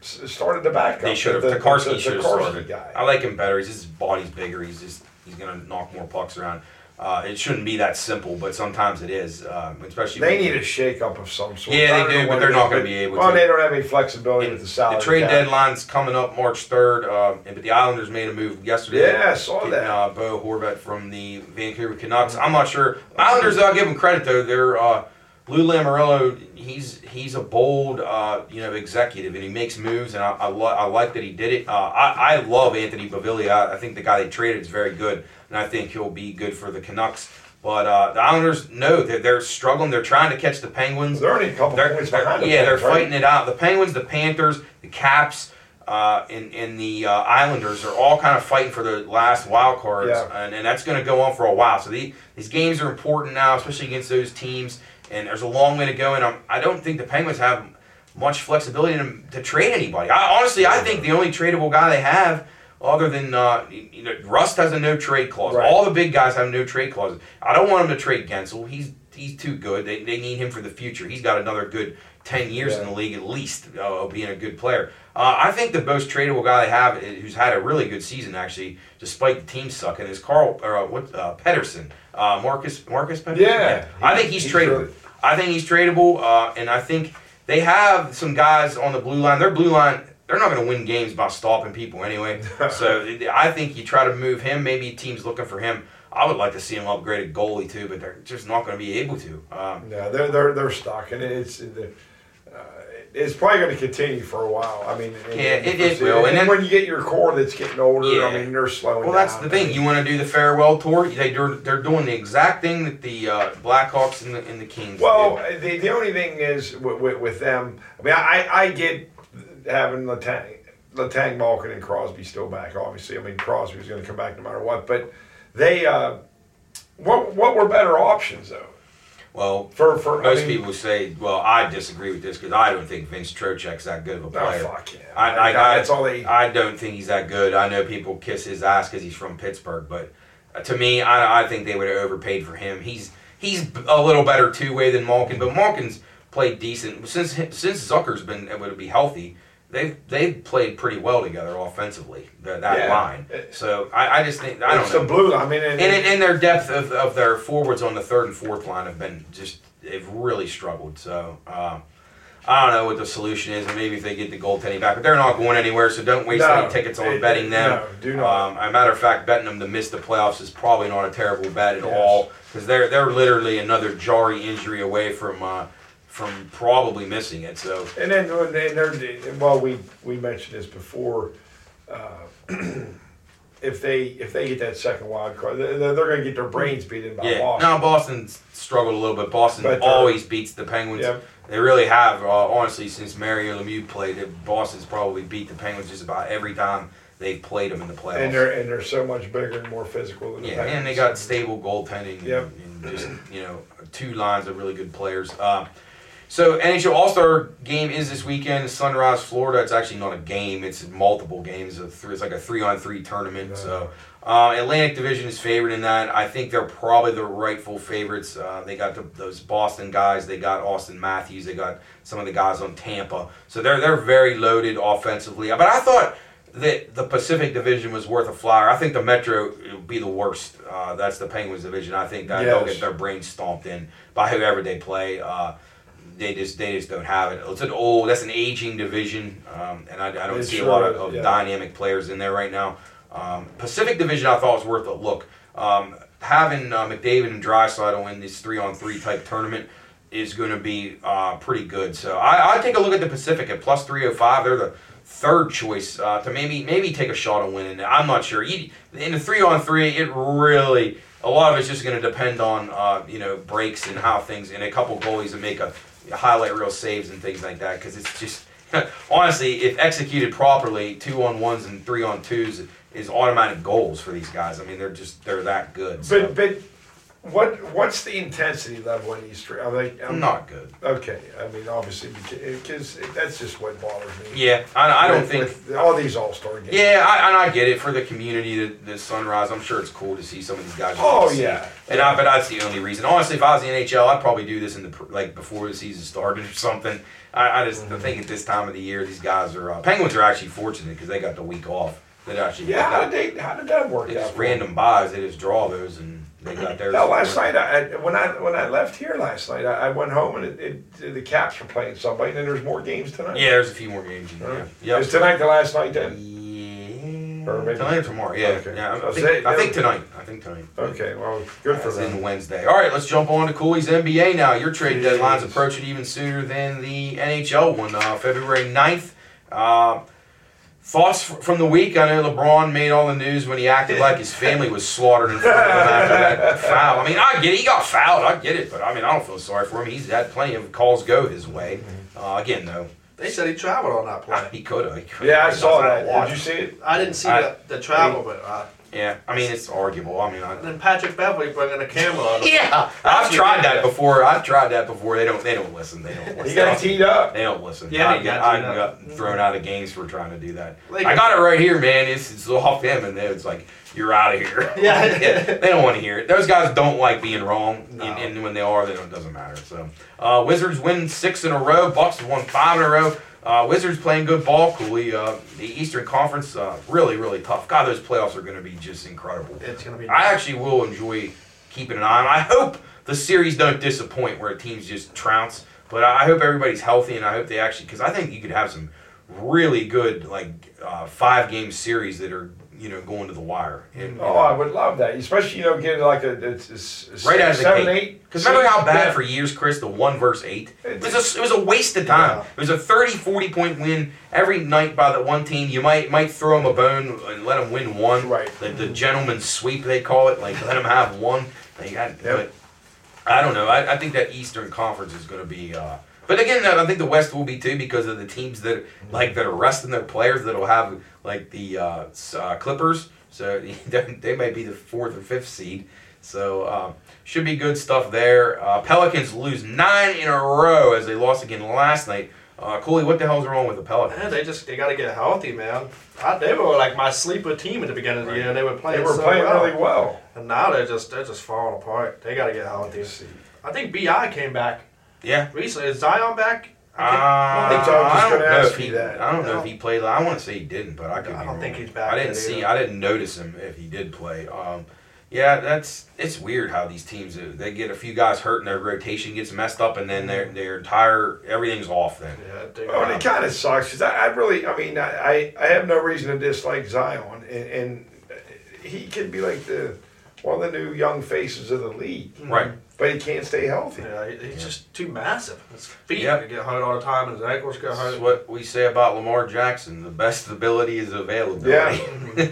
started the backup.
They should have. The, should have started. Guy. I like him better. He's, his body's bigger. He's just he's gonna knock more pucks around. Uh, it shouldn't be that simple, but sometimes it is. Um, especially
they need a shake up of some
sort. Yeah, they do, but they're not going to be
able. Well, to. they don't have any flexibility
and
with the salary.
The trade
cap.
deadline's coming up March third, uh, and, but the Islanders made a move yesterday.
Yeah, I saw getting, that. Uh, Bo
Horvat from the Vancouver Canucks. Mm-hmm. I'm not sure. Islanders, I'll give them credit though. They're uh, Lou Lamoriello, he's he's a bold uh, you know executive, and he makes moves, and I I, lo- I like that he did it. Uh, I I love Anthony Beauvillier. I, I, think the guy they traded is very good, and I think he'll be good for the Canucks. But uh, the Islanders, know they're, they're struggling. They're trying to catch the Penguins.
They're already a couple they're, points
they're,
behind.
yeah, the they're fighting right? it out. The Penguins, the Panthers, the Caps. Uh, and, and the uh, Islanders are all kind of fighting for the last wild cards, yeah. and, and that's going to go on for a while. So the, these games are important now, especially against those teams and there's a long way to go. And I'm, I do not think the Penguins have much flexibility to, to trade anybody. I, honestly, I think the only tradable guy they have, other than uh, you know, Rust has a no trade clause. Right. All the big guys have no trade clauses. I don't want him to trade Guentzel. He's he's too good. They, they need him for the future. He's got another good 10 years yeah. in the league at least, uh, being a good player. Uh, I think the most tradable guy they have, uh, who's had a really good season actually, despite the team sucking, is Carl or, uh, what uh, Pettersson,
uh, Marcus Marcus
Pettersson.
Yeah. yeah.
I think he's, he's tradable. Sure. I think he's tradable, uh, and I think they have some guys on the blue line. Their blue line, they're not going to win games by stopping people anyway. so I think you try to move him. Maybe teams looking for him. I would like to see him upgrade goalie too, but they're just not going to be able to.
Um, yeah, they're they're they're stuck, and it's. They're, it's probably going to continue for a while. I mean,
yeah, it, it will.
And, then, when you get your core that's getting older, yeah. I mean, they're slowing.
Well, that's
down.
the thing. You want to do the farewell tour? They are they're doing the exact thing that the uh, Blackhawks and the and the Kings.
Well,
uh, the
the only thing is with, with, with them. I mean, I I, I get having Letang Letang Malkin and Crosby still back. Obviously, I mean Crosby's going to come back no matter what. But they uh, what what were better options though?
Well, for, for most I mean, people say, well, I disagree with this because I don't think Vince Trocheck's that good of a oh,
player. Oh, fuck yeah.
I, I, that, I, that's all they. I don't think he's that good. I know people kiss his ass because he's from Pittsburgh, but uh, to me, I, I think they would have overpaid for him. He's he's a little better two way than Malkin, but Malkin's played decent since since Zucker's been able uh, to be healthy they they played pretty well together offensively. that yeah. line. Uh, so I, I just think I don't know.
blue.
I
mean,
and, and, and their depth of, of their forwards on the third and fourth line have been just they've really struggled. So. Uh, I don't know what the solution is, maybe if they get the goaltending back, but they're not going anywhere, so don't waste no, any tickets on it, betting them. No,
do not. Um, a
matter of fact, betting them to miss the playoffs is probably not a terrible bet at yes. all, because they're they're literally another Jarry injury away from uh, from probably missing it. So
and then and well, we we mentioned this before. Uh, if they if they get that second wild card, they're, they're going to get their brains beaten by yeah. Boston.
Now
Boston
struggled a little bit. Boston uh, always beats the Penguins. Yep. They really have, uh, honestly, since Mario Lemieux played. Boston's probably beat the Penguins just about every time they played them in the playoffs.
And they're and they're so much bigger and more physical than yeah, and
they got stable goaltending. Yep. And, and, just you know two lines of really good players. Uh, so NHL All Star game is this weekend. Sunrise, Florida. It's actually not a game. It's multiple games. Of three, it's like a three on three tournament. So uh, Atlantic Division is favored in that. I think they're probably the rightful favorites. Uh, they got the, those Boston guys. They got Auston Matthews. They got some of the guys on Tampa. So they're they're very loaded offensively. But I thought that the Pacific Division was worth a flyer. I think the Metro will be the worst. Uh, that's the Penguins division. I think that yes. they'll get their brains stomped in by whoever they play. Uh, they just they just don't have it. It's an old that's an aging division, um, and I, I don't it's see a lot of, of yeah. dynamic players in there right now. Um, Pacific Division I thought was worth a look. Um, having uh, McDavid and Draisaitl win this three on three type tournament is going to be uh, pretty good. So I, I take a look at the Pacific at plus three hundred oh five. They're the third choice uh, to maybe maybe take a shot at winning. I'm not sure. In the three on three, it really a lot of it's just going to depend on uh, you know breaks and how things and a couple goalies that make a, highlight real saves and things like that because it's just honestly, if executed properly, two on ones and three on twos is automatic goals for these guys. I mean, they're just they're that good.
So. But but what what's the intensity level in East Are they I'm
um, Not good.
okay? I mean, obviously, because eh, that's just what bothers me.
Yeah, I, I don't think.
with all these All Star games.
Yeah, I, and I get it for the community. that the sunrise. I'm sure it's cool to see some of these guys.
Oh, yeah.
And
I,
but that's the only reason. Honestly, if I was the NHL, I'd probably do this in the like before the season started or something. I, I just I mm-hmm. think at this time of the year, these guys are uh, Penguins are actually fortunate because they got the week off. They actually
Yeah, how did they? How did that work it's
random buys. They just draw those and
they got theirs. No, last night I, when I when I left here last night, I, I went home and it, it, the Caps were playing somebody, and then there's more games tonight.
Yeah, there's a few more games. Right. Yeah,
yep. is tonight the last night then?
Yeah. Or maybe tonight or tomorrow? Yeah, okay. yeah.
I, think,
I think, tonight. I think tonight.
Okay, well, good for
them. Wednesday. All right, let's jump on to Cooley's NBA now. Your trading deadline's approaching even sooner than the NHL one, uh, February 9th. Uh, Thoughts from the week. I know LeBron made all the news when he acted like his family was slaughtered in front of him after that foul. I mean, I get it. He got fouled. I get it. But I mean, I don't feel sorry for him. He's had plenty of calls go his way. Uh, again, though.
They said he traveled on that play.
He could have.
Yeah, I saw that. Did you see it?
I didn't see I, the, the travel, I, but. Uh,
yeah, I mean it's arguable. I mean, I,
then Patrick Beverley bringing a camera
on. yeah, I've tried that before. I've tried that before. They don't. They don't listen. They don't. Listen. He
got
teed
up.
They don't listen. Yeah,
I got,
got I got thrown out of games for trying to do that. Like- I got it right here, man. It's, it's all them, and it's like you're out of here. Yeah. they don't want to hear it. Those guys don't like being wrong, and, No. and when they are, they don't. Doesn't matter. So, uh, Wizards win six in a row. Bucks won five in a row. Uh, Wizards playing good ball, Cooley. Uh, the Eastern Conference, uh, really, really tough. God, those playoffs are going to be just incredible.
It's going to be.
I actually will enjoy keeping an eye on. I hope the series don't disappoint where teams just trounce. But I hope everybody's healthy, and I hope they actually because I think you could have some really good like uh, five game series that are you know, going to the wire.
And, oh, know, I would love that, especially you know, getting like a, a, a, a right out of seven, eight.
Because remember how bad yeah. for years, Chris, the one verse eight. It was a, it was a waste of time. Yeah. It was a 30, 40 point win every night by the one team. You might might throw them a bone and let them win one.
Right.
The, the gentleman sweep they call it. Like let them have one. They got. Yep. But I don't know. I, I think that Eastern Conference is going to be. Uh, but again, I think the West will be too because of the teams that like that are resting their players that'll have like the uh, uh, Clippers. So they might be the fourth or fifth seed. So um, should be good stuff there. Uh, Pelicans lose nine in a row as they lost again last night. Uh, Cooley, what the hell's wrong with the Pelicans?
Man, they just they got to get healthy, man. I, they were like my sleeper team at the beginning of the year. They were playing. They were so playing well.
really well,
and now they're just they're just falling apart. They got to get healthy. I think Bi came back
yeah,
recently is Zion back?
Uh, I think not know going to ask if he, that. I don't know if he played. I want to say he didn't, but I, could I don't wrong. think he's back. I didn't see. Either. I didn't notice him if he did play. Um, yeah, that's it's weird how these teams uh, they get a few guys hurt and their rotation gets messed up and then their mm-hmm. their entire everything's off then. Yeah,
well, oh, and it kind of sucks because I, I, really I mean I, I have no reason to dislike Zion and, and he could be like the one of the new young faces of the league.
Right
but he can't stay healthy.
Yeah, he's yeah. just too massive. His feet yep. get hurt all the time, and his ankles get hurt. That's
what we say about Lamar Jackson: the best ability is availability.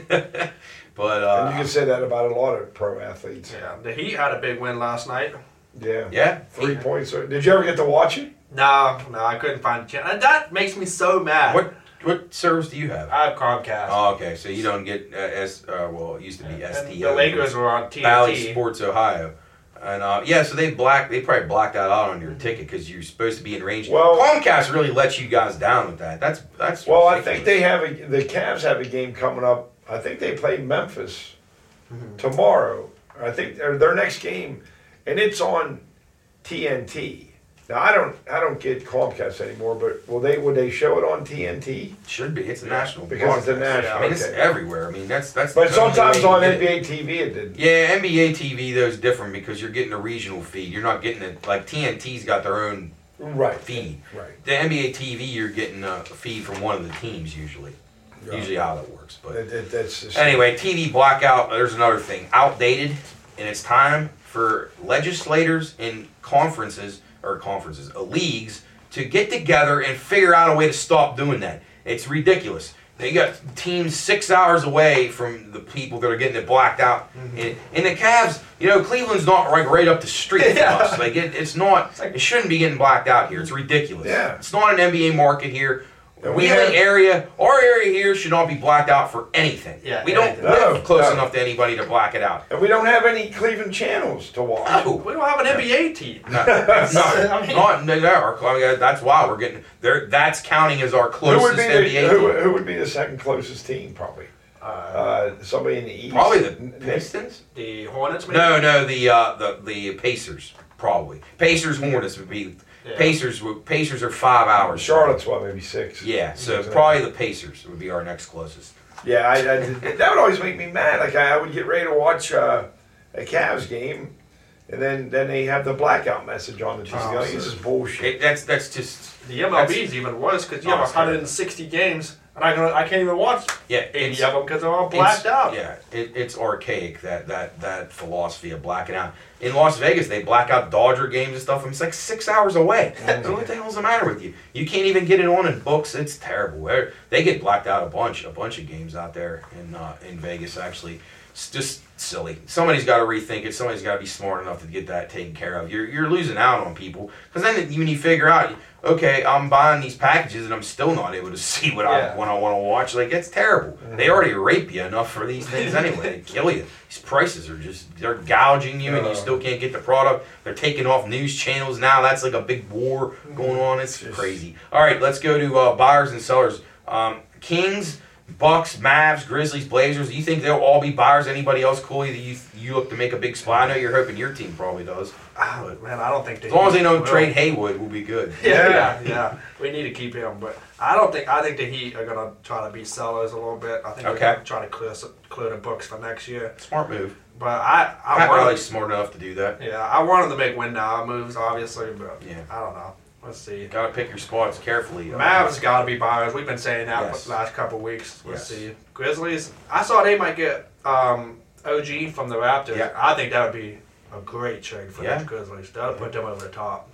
Yeah. but uh,
you can say that about a lot of pro athletes.
Yeah, the Heat had a big win last night.
Yeah. Yeah. Three yeah. points. Did you ever get to watch it?
No, no, I couldn't find a channel. That makes me so mad.
What what service do you have?
I have Comcast.
Oh, okay. So you don't get uh, S. Uh, well, it used to be yeah.
the Lakers were on TNT.
Bally Sports Ohio. And uh, yeah, so they black they probably blacked that out on your mm-hmm. ticket because you're supposed to be in range. Well, Comcast really lets you guys down with that. That's that's.
Well, ridiculous. I think they have a, the Cavs have a game coming up. I think they play Memphis mm-hmm. tomorrow. I think their next game, and it's on TNT. Now I don't I don't get Comcast anymore, but will they would they show it on TNT?
Should be. It's a national because broadcast. it's a national. Yeah, I mean, okay. it's everywhere. I mean, that's that's.
But sometimes on NBA TV it didn't.
Yeah, NBA TV though is different because you're getting a regional feed. You're not getting it like TNT's got their own
right feed. Right.
The NBA TV you're getting a feed from one of the teams usually. Usually how that works, but
that's
anyway. TV blackout. There's another thing outdated, and it's time for legislators and conferences or conferences, uh, leagues to get together and figure out a way to stop doing that. It's ridiculous. They got teams six hours away from the people that are getting it blacked out. Mm-hmm. And, and, the Cavs, you know, Cleveland's not like right up the street yeah. from us. Like it, it's not. It's like, it shouldn't be getting blacked out here. It's ridiculous.
Yeah.
It's not an NBA market here we have an area, our area here should not be blacked out for anything. Yeah, we don't anything. live no, close no. enough to anybody to black it out.
And we don't have any Cleveland channels to watch. No,
we don't have an NBA team. No, no,
not, I mean, that's why we're getting there. That's counting as our closest
NBA
the,
who, team. Who would be the second closest team, probably? Uh, uh somebody in the East. Probably the Pistons, the Hornets. Maybe? No,
no,
the
uh, the
the Pacers. Probably Pacers Hornets would be yeah. Pacers were, Pacers are five hours.
Charlotte's what maybe six.
Yeah, so probably the Pacers would be our next closest.
Yeah, I, I that would always make me mad. Like I, would get ready to watch uh, a Cavs game, and then then they have the blackout message on the TV. Oh,
this is bullshit.
It,
that's that's
just the MLB is even worse because you oh, have 160 games and I can I can't even watch
yeah, any
of them because they're all blacked out.
Yeah, it, it's archaic that that that philosophy of blacking out. In Las Vegas, they black out Dodger games and stuff. I'm like six hours away. Mm-hmm. what the hell's the matter with you? You can't even get it on in books. It's terrible. They get blacked out a bunch, a bunch of games out there in uh, in Vegas actually. It's just silly. Somebody's got to rethink it. Somebody's got to be smart enough to get that taken care of. You're, you're losing out on people because then when you figure out, okay, I'm buying these packages and I'm still not able to see what yeah. I when I want to watch. Like it's terrible. Mm-hmm. They already rape you enough for these things anyway. they kill you. These prices are just they're gouging you, and you uh. still can't get the product. They're taking off news channels now. That's like a big war mm-hmm. going on. It's, crazy. All right, let's go to uh, buyers and sellers. Um, Kings Bucks, Mavs, Grizzlies, Blazers. You think they'll all be buyers? Anybody else cool that you you look to make a big splash? I know you're hoping your team probably does.
Oh, man, I don't think
they. As long as they don't will. trade Haywood, we'll be good.
Yeah, yeah, yeah, We need to keep him, but I don't think I think the Heat are gonna try to be sellers a little bit. I think okay. they're gonna try to clear clear the books for next year.
Smart move.
But I,
I am probably smart enough to do that.
Yeah, I wanted to make win now moves, obviously, but yeah, I don't know. Let's see.
Got
to
pick your spots carefully.
Mavs got to be buyers. We've been saying that yes. the last couple weeks. Let's yes. see. Grizzlies. I saw they might get um, OG from the Raptors. Yeah. I think that would be a great trade for yeah. the Grizzlies. That would yeah. put them over the top.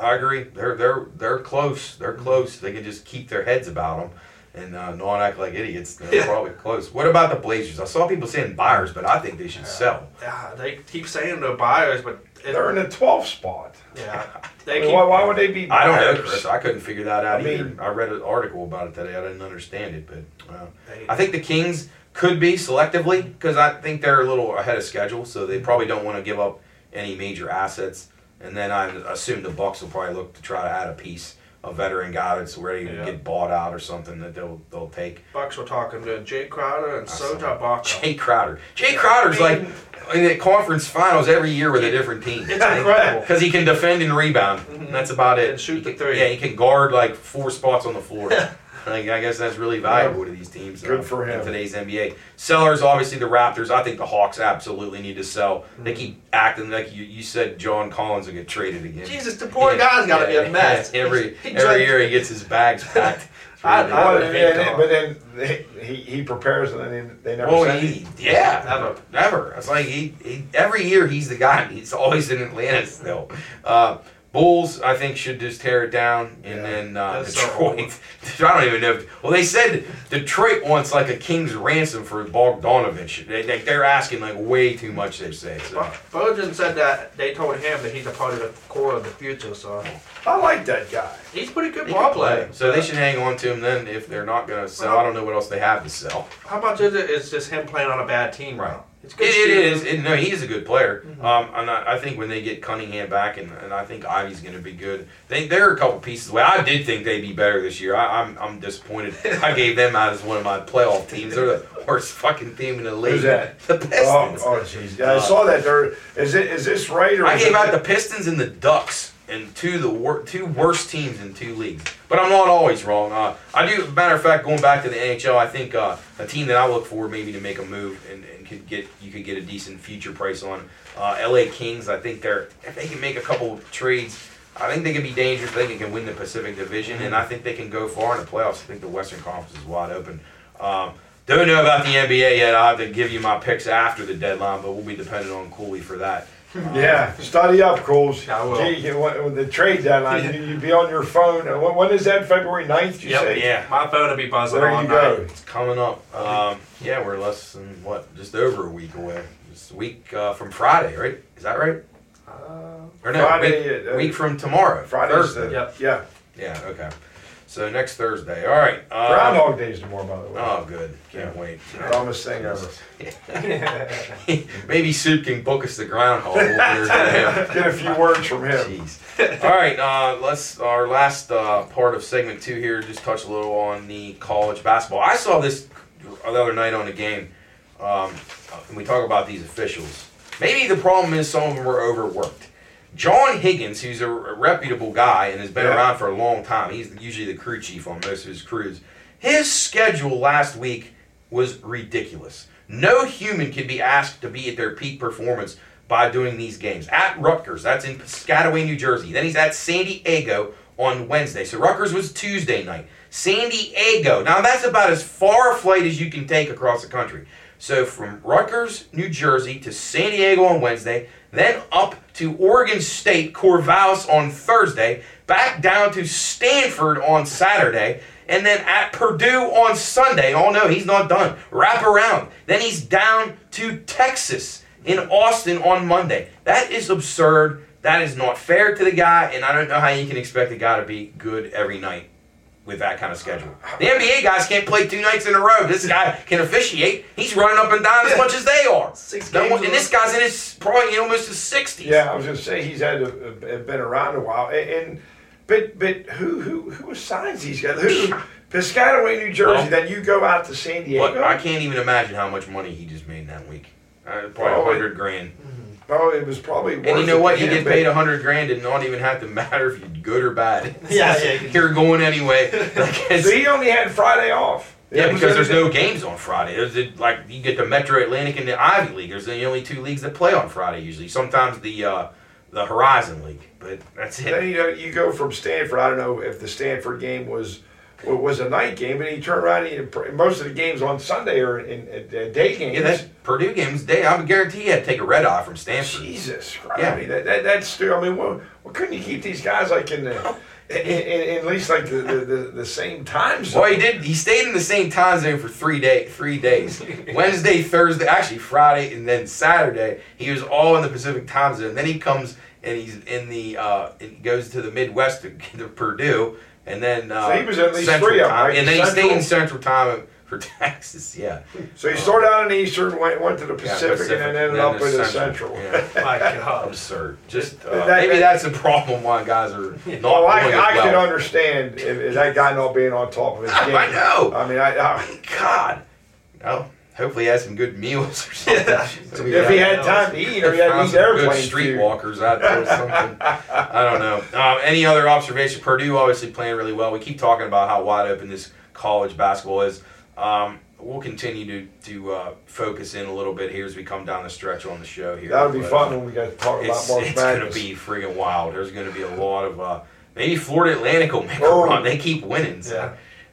I agree. They're they're they're close. They're close. They could just keep their heads about them and uh, not act like idiots. They're yeah. probably close. What about the Blazers? I saw people saying buyers, but I think they should sell.
Yeah, they keep saying they're buyers, but
they're in the 12th spot. Yeah.
They
I mean, keep, why, why would they be? I
don't know, Chris. I couldn't figure that out I either. Mean, I read an article about it today. I didn't understand it, but uh, I think the Kings could be selectively because I think they're a little ahead of schedule, so they probably don't want to give up any major assets. And then I assume the Bucks will probably look to try to add a piece a veteran guy that's ready to yeah. get bought out or something that they'll they'll take.
Bucks were talking to Jae Crowder and Sota Baca.
Jae Crowder. Jae Crowder's like in the conference finals every year with a different team. It's incredible because he can defend and rebound. Mm-hmm. that's about it. And shoot he the three. yeah, he can guard like four spots on the floor. Like, I guess that's really valuable yeah. to these teams.
Good for him.
In today's NBA. Sellers, obviously, the Raptors. I think the Hawks absolutely need to sell. Mm-hmm. They keep acting like you, you said John Collins will get traded again.
Jesus, the poor yeah. guy's got to yeah. be a mess.
every every year he gets his bags packed. I, I,
I yeah, but then they, he, he prepares and then they never. Well, oh, he,
yeah, never, never. It's like he, he, every year he's the guy. He's always in Atlanta still. Uh, Bulls, I think, should just tear it down, and yeah, then uh, Detroit. So I don't even know. If, well, they said Detroit wants like a king's ransom for Bogdanovic. They, they, they're asking like way too much. They say. So.
Bojan said that they told him that he's a part of the core of the future. So
I like that guy. He's pretty good he ball player. Play.
So yeah. they should hang on to him then if they're not gonna sell. Well, I don't know what else they have to sell.
How much is it? It's just him playing on a bad team, right? Now.
It's good. It, it is. It, no, he's a good player. Mm-hmm. Um, i I think when they get Cunningham back, and, and I think Ivey's going to be good. They there are a couple pieces. Well, I did think they'd be better this year. I, am I'm, I'm disappointed. I gave them out as one of my playoff teams. They're the worst fucking team in the league. Who's
that?
The Pistons.
Oh, oh jeez. Oh, uh, I saw that. There is it. Is this right? Or
I gave out the Pistons and the Ducks and two the wor- two worst teams in two leagues. But I'm not always wrong. Uh, I do. Matter of fact, going back to the NHL, I think uh, a team that I look for maybe to make a move and, and could get you could get a decent future price on. Uh, LA Kings, I think they're if they can make a couple trades, I think they can be dangerous. I think they can win the Pacific Division, and I think they can go far in the playoffs. I think the Western Conference is wide open. Um, don't know about the NBA yet. I'll have to give you my picks after the deadline, but we'll be dependent on Cooley for that.
Yeah, study up, Coles. I will. Gee, you, the trade deadline, you- you'd be on your phone. When, uh, when is that? February 9th, you Yep, say?
yeah, my phone will be buzzing There all you night. go. It's coming up. Um, yeah, we're less than what, just over a week away. It's a week uh, from Friday, right? Is that right? Uh, Or no, Friday, week, uh, week from tomorrow. Thursday. Yep. yeah.
Yeah.
Okay. So next Thursday. All right. Um, Groundhog Day is tomorrow, by the way. Oh,
good. Can't yeah. wait. Dumbest thing ever.
Maybe
Soup can
book us the groundhog. Get a few words
from him.
Jeez. All right. Uh, let's our last uh, part of segment two here. Just touch a little on the college basketball. I saw this the other night on the game. Um, uh, and we talk about these officials. Maybe the problem is some of them were overworked. John Higgins, who's a reputable guy and has been yeah. around for a long time, he's usually the crew chief on most of his crews. His schedule last week was ridiculous. No human can be asked to be at their peak performance by doing these games. At Rutgers, that's in Piscataway, New Jersey. Then he's at San Diego on Wednesday. So Rutgers was Tuesday night. San Diego. Now that's about as far a flight as you can take across the country. So from Rutgers, New Jersey to San Diego on Wednesday then up to Oregon State Corvallis on Thursday, back down to Stanford on Saturday, and then at Purdue on Sunday. Oh no, he's not done. Wrap around. Then he's down to Texas in Austin on Monday. That is absurd. That is not fair to the guy, and I don't know how you can expect a guy to be good every night with that kind of schedule. The NBA guys can't play two nights in a row. This guy can officiate. He's running up and down as much as they are. Six no one, and this guy's in his probably almost his sixties.
Yeah, I was gonna say he's had a, a, been around a while. And, and but but who who who assigns these guys? Who Piscataway, New Jersey? Well, then you go out to San Diego.
I can't even imagine how much money he just made that week. Uh, probably hundred grand. Hmm.
Oh, it was probably. and
you know what? You get paid a hundred grand and not even have to matter if you're good or bad. yeah, yeah. You're going anyway.
Like, so he only had Friday off.
Yeah, yeah because there's no games on Friday. There's it, like you get the Metro Atlantic and the Ivy League. There's the only two leagues that play on Friday usually. Sometimes the uh, the Horizon League, but that's it.
Then you know you go from Stanford. I don't know if the Stanford game was it was a night game, and he turned around. And he, most of the games on Sunday are in, in uh, day games. Yeah, that
Purdue game's day. I guarantee you had to take a red eye from Stanford.
Jesus Christ! Yeah. I mean, that, that, that's true. I mean, well, well, couldn't you keep these guys like in the? In, in, at least like the, the, the, same time zone.
Well, he did. He stayed in the same time zone for three day three days. Wednesday, Thursday, actually Friday, and then Saturday. He was all in the Pacific time zone. Then he comes and he's in the uh, and goes to the Midwest to, to Purdue and then
uh, so he was at least Central three of them, right?
and then Central. he stayed in Central Time for Texas. Yeah.
So he started out in the Eastern, went went to the Pacific, yeah, Pacific and then ended then up in the Central. Yeah.
My God, absurd. Just uh, that, maybe that's the problem why guys are not. Well, I, I well. can
understand if, if that guy not being on top of his
game. I know.
I mean, I, I God.
No. Hopefully, he had some good meals or something. if
he had time to eat, or he had these airplane
streetwalkers out there or something. I don't know. Um, any other observation? Purdue obviously playing really well. We keep talking about how wide open this college basketball is. Um, we'll continue to to uh, focus in a little bit here as we come down the stretch on the show here.
That'll be but, fun when we got to talk about March
It's going to be friggin' wild. There's going to be a lot of uh, maybe Florida Atlantic will make oh. a run. They keep winning, so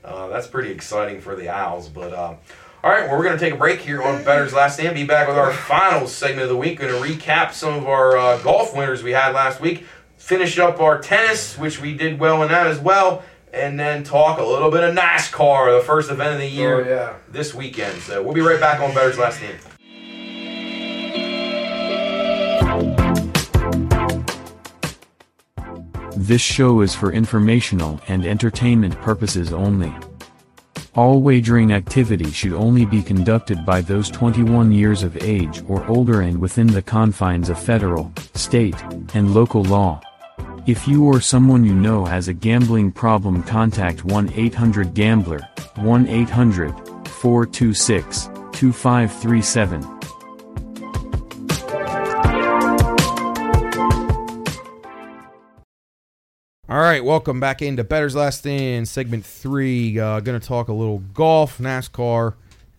yeah. uh, that's pretty exciting for the Owls. But uh, all right, well, we're going to take a break here on Bettor's Last Stand. Be back with our final segment of the week. We're going to recap some of our uh, golf winners we had last week, finish up our tennis, which we did well in that as well, and then talk a little bit of NASCAR, the first event of the year oh, yeah. this weekend. So we'll be right back on Bettor's Last Stand.
This show is for informational and entertainment purposes only. All wagering activity should only be conducted by those 21 years of age or older and within the confines of federal, state, and local law. If you or someone you know has a gambling problem contact 1-800-GAMBLER, 1-800-426-2537. All right, welcome back into Bettor's Last In, segment three. Uh, going to talk a little golf, NASCAR,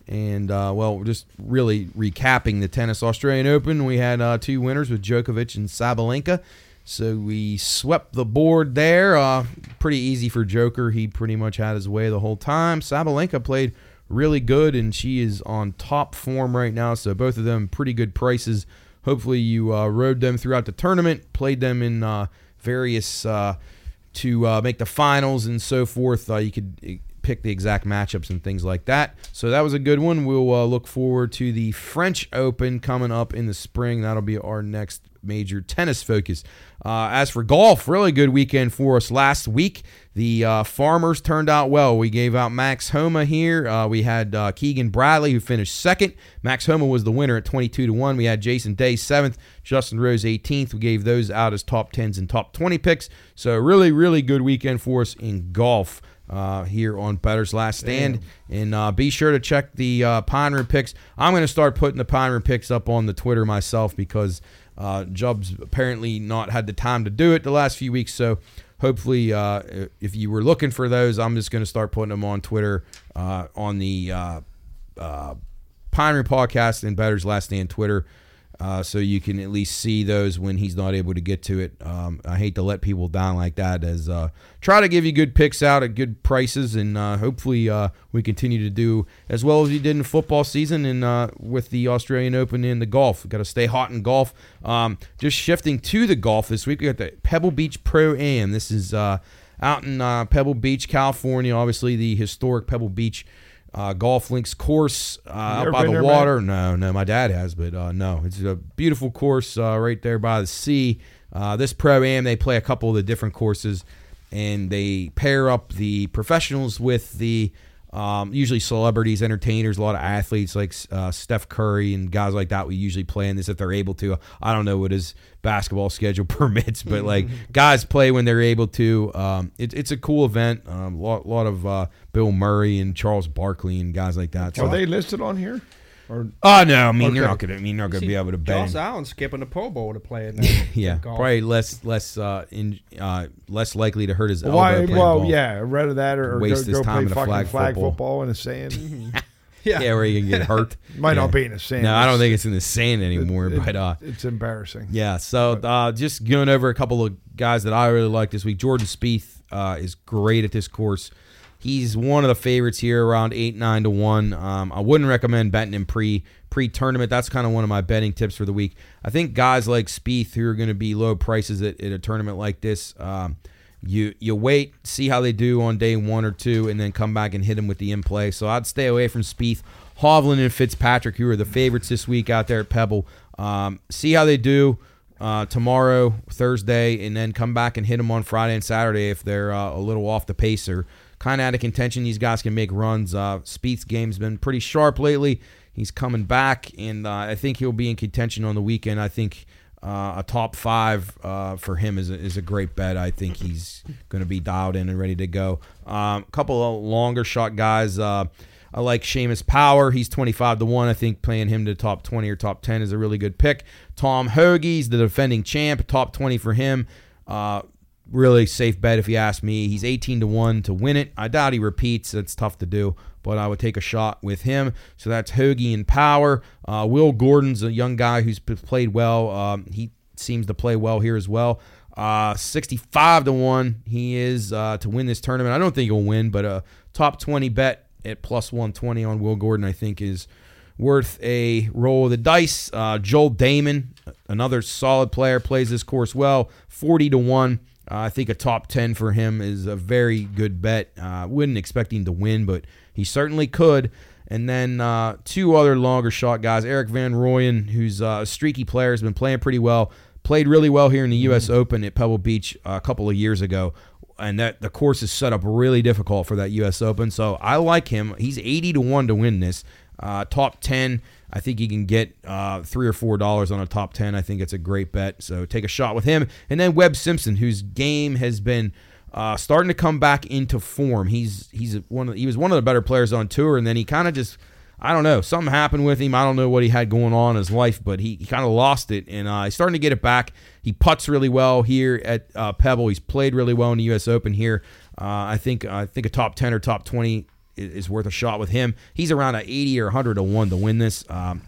and, uh, well, just really recapping the Tennis Australian Open. We had uh, two winners with Djokovic and Sabalenka. So we swept the board there. Uh, pretty easy for Joker. He pretty much had his way the whole time. Sabalenka played really good, and she is on top form right now. So both of them pretty good prices. Hopefully you uh, rode them throughout the tournament, played them in uh, various uh, to uh, make the finals and so forth. Uh, you could uh, pick the exact matchups and things like that. So that was a good one. We'll uh, look forward to the French Open coming up in the spring. That'll be our next major tennis focus. Uh, as for golf, really good weekend for us last week. The uh, farmers turned out well. We gave out Max Homa here. Uh, we had uh, Keegan Bradley who finished second. Max Homa was the winner at 22 to one. We had Jason Day seventh, Justin Rose 18th. We gave those out as top 10s and top 20 picks. So really, really good weekend for us in golf. Uh, here on Bettor's Last Stand. Damn. And uh, be sure to check the uh, Pine Room picks. I'm going to start putting the Pine Room picks up on the Twitter myself because uh, Job's apparently not had the time to do it the last few weeks, so hopefully, uh, if you were looking for those, I'm just going to start putting them on Twitter uh, on the uh, uh, Pioneer Podcast and Better's Last Stand Twitter. Uh, so you can at least see those when he's not able to get to it. Um, I hate to let people down like that. As uh, try to give you good picks out at good prices, and uh, hopefully uh, we continue to do as well as you did in football season and uh, with the Australian Open and the golf. Got to stay hot in golf. Um, just shifting to the golf this week, we got the Pebble Beach Pro Am. This is uh, out in Pebble Beach, California. Obviously, the historic Pebble Beach uh, golf links course uh, by the water. no, no, my dad has, but uh, no, it's a beautiful course uh, right there by the sea. Uh, this pro am, they play a couple of the different courses, and they pair up the professionals with the um, usually celebrities, entertainers, a lot of athletes like uh, Steph Curry and guys like that. We usually play in this if they're able to. I don't know what his basketball schedule permits, but like guys play when they're able to. Um, it, it's a cool event. A um, lot, lot, of uh, Bill Murray and Charles Barkley and guys like that.
Are they listed on here?
Or oh no, I mean you're not gonna, I mean you're not gonna be able to bang.
Josh Allen skipping the Pro Bowl to play in
yeah,
golf.
probably less less uh, in, uh, less likely to hurt his
elbow.
Why,
well, yeah, rather that or, waste his time in a flag, flag football. football in the sand.
yeah. yeah, where you can get hurt.
Might
yeah. not
be in the sand.
No, I don't think it's in the sand anymore. it, but uh,
it's embarrassing.
Yeah. So uh, just going over a couple of guys that I really like this week. Jordan Spieth uh, is great at this course. He's one of the favorites here, around eight nine to one. Um, I wouldn't recommend betting him pre pre tournament. That's kind of one of my betting tips for the week. I think guys like Spieth who are going to be low prices at, at, a tournament like this. Um, you you wait, see how they do on day one or two, and then come back and hit them with the in play. So I'd stay away from Spieth, Hovland, and Fitzpatrick, who are the favorites this week out there at Pebble. Um, see how they do uh, tomorrow, Thursday, and then come back and hit them on Friday and Saturday if they're uh, a little off the pacer kind of out of contention. These guys can make runs. Uh, game's been pretty sharp lately. He's coming back, and uh, I think he'll be in contention on the weekend. I think uh, a top five uh, for him is a, is a great bet. I think he's going to be dialed in and ready to go. A um, couple of longer shot guys. Uh, I like Seamus Power. He's 25 to 1. I think playing him to top 20 or top 10 is a really good pick. Tom Hoge's the defending champ, top 20 for him. Uh, really safe bet if you ask me. He's 18 to 1 to win it. I doubt he repeats. That's tough to do, but I would take a shot with him. So that's Hoge and Power. Uh, Will Gordon's a young guy who's played well. Um, he seems to play well here as well. Uh, 65 to 1 he is uh, to win this tournament. I don't think he'll win, but a top 20 bet at plus 120 on Will Gordon, I think, is worth a roll of the dice. Uh, Joel Dahmen, another solid player, plays this course well, 40 to 1. I think a top 10 for him is a very good bet. Uh, wouldn't expect him to win, but he certainly could. And then uh, two other longer shot guys Eric Van Rooyen, who's uh, a streaky player, has been playing pretty well. Played really well here in the U.S. mm mm-hmm. Open at Pebble Beach a couple of years ago. And that the course is set up really difficult for that U.S. Open. So I like him. He's 80 to 1 to win this. Uh, top 10. I think he can get uh, three or four dollars on a top ten. I think it's a great bet. So take a shot with him. And then Webb Simpson, whose game has been uh, starting to come back into form. He's he's one of, he was one of the better players on tour, and then he kind of just I don't know something happened with him. I don't know what he had going on in his life, but he, he kind of lost it, and uh, he's starting to get it back. He puts really well here at uh, Pebble. He's played really well in the U.S. Open here. Uh, I think I think a top ten or top twenty is worth a shot with him. He's around a 80 or 100 to 1 to win this. Um,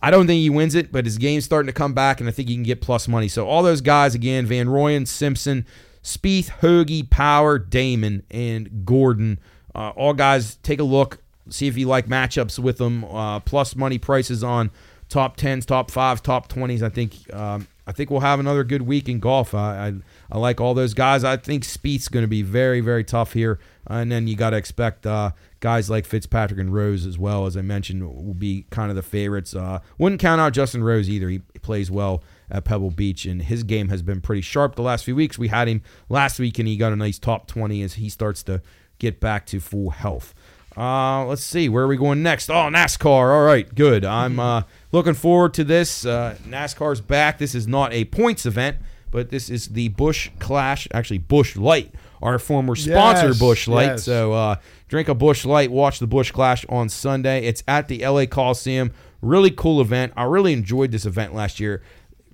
I don't think he wins it, but his game's starting to come back, and I think he can get plus money. So all those guys again: Van Rooyen, Simpson, Spieth, Hoge, Power, Dahmen, and Gordon. Uh, all guys, take a look, see if you like matchups with them. Uh, plus money prices on top tens, top fives, top twenties. I think um, I think we'll have another good week in golf. I, I I like all those guys. I think Spieth's going to be very, very tough here. And then you got to expect uh, guys like Fitzpatrick and Rose as well, as I mentioned, will be kind of the favorites. Uh, wouldn't count out Justin Rose either. He plays well at Pebble Beach, and his game has been pretty sharp the last few weeks. We had him last week, and he got a nice top 20 as he starts to get back to full health. Uh, let's see, where are we going next? Oh, NASCAR. All right, good. I'm mm-hmm. uh, looking forward to this. Uh, NASCAR's back. This is not a points event. But this is the Busch Clash, actually Busch Light, our former sponsor yes, Busch Light. Yes. So uh, drink a Busch Light, watch the Busch Clash on Sunday. It's at the LA Coliseum. Really cool event. I really enjoyed this event last year.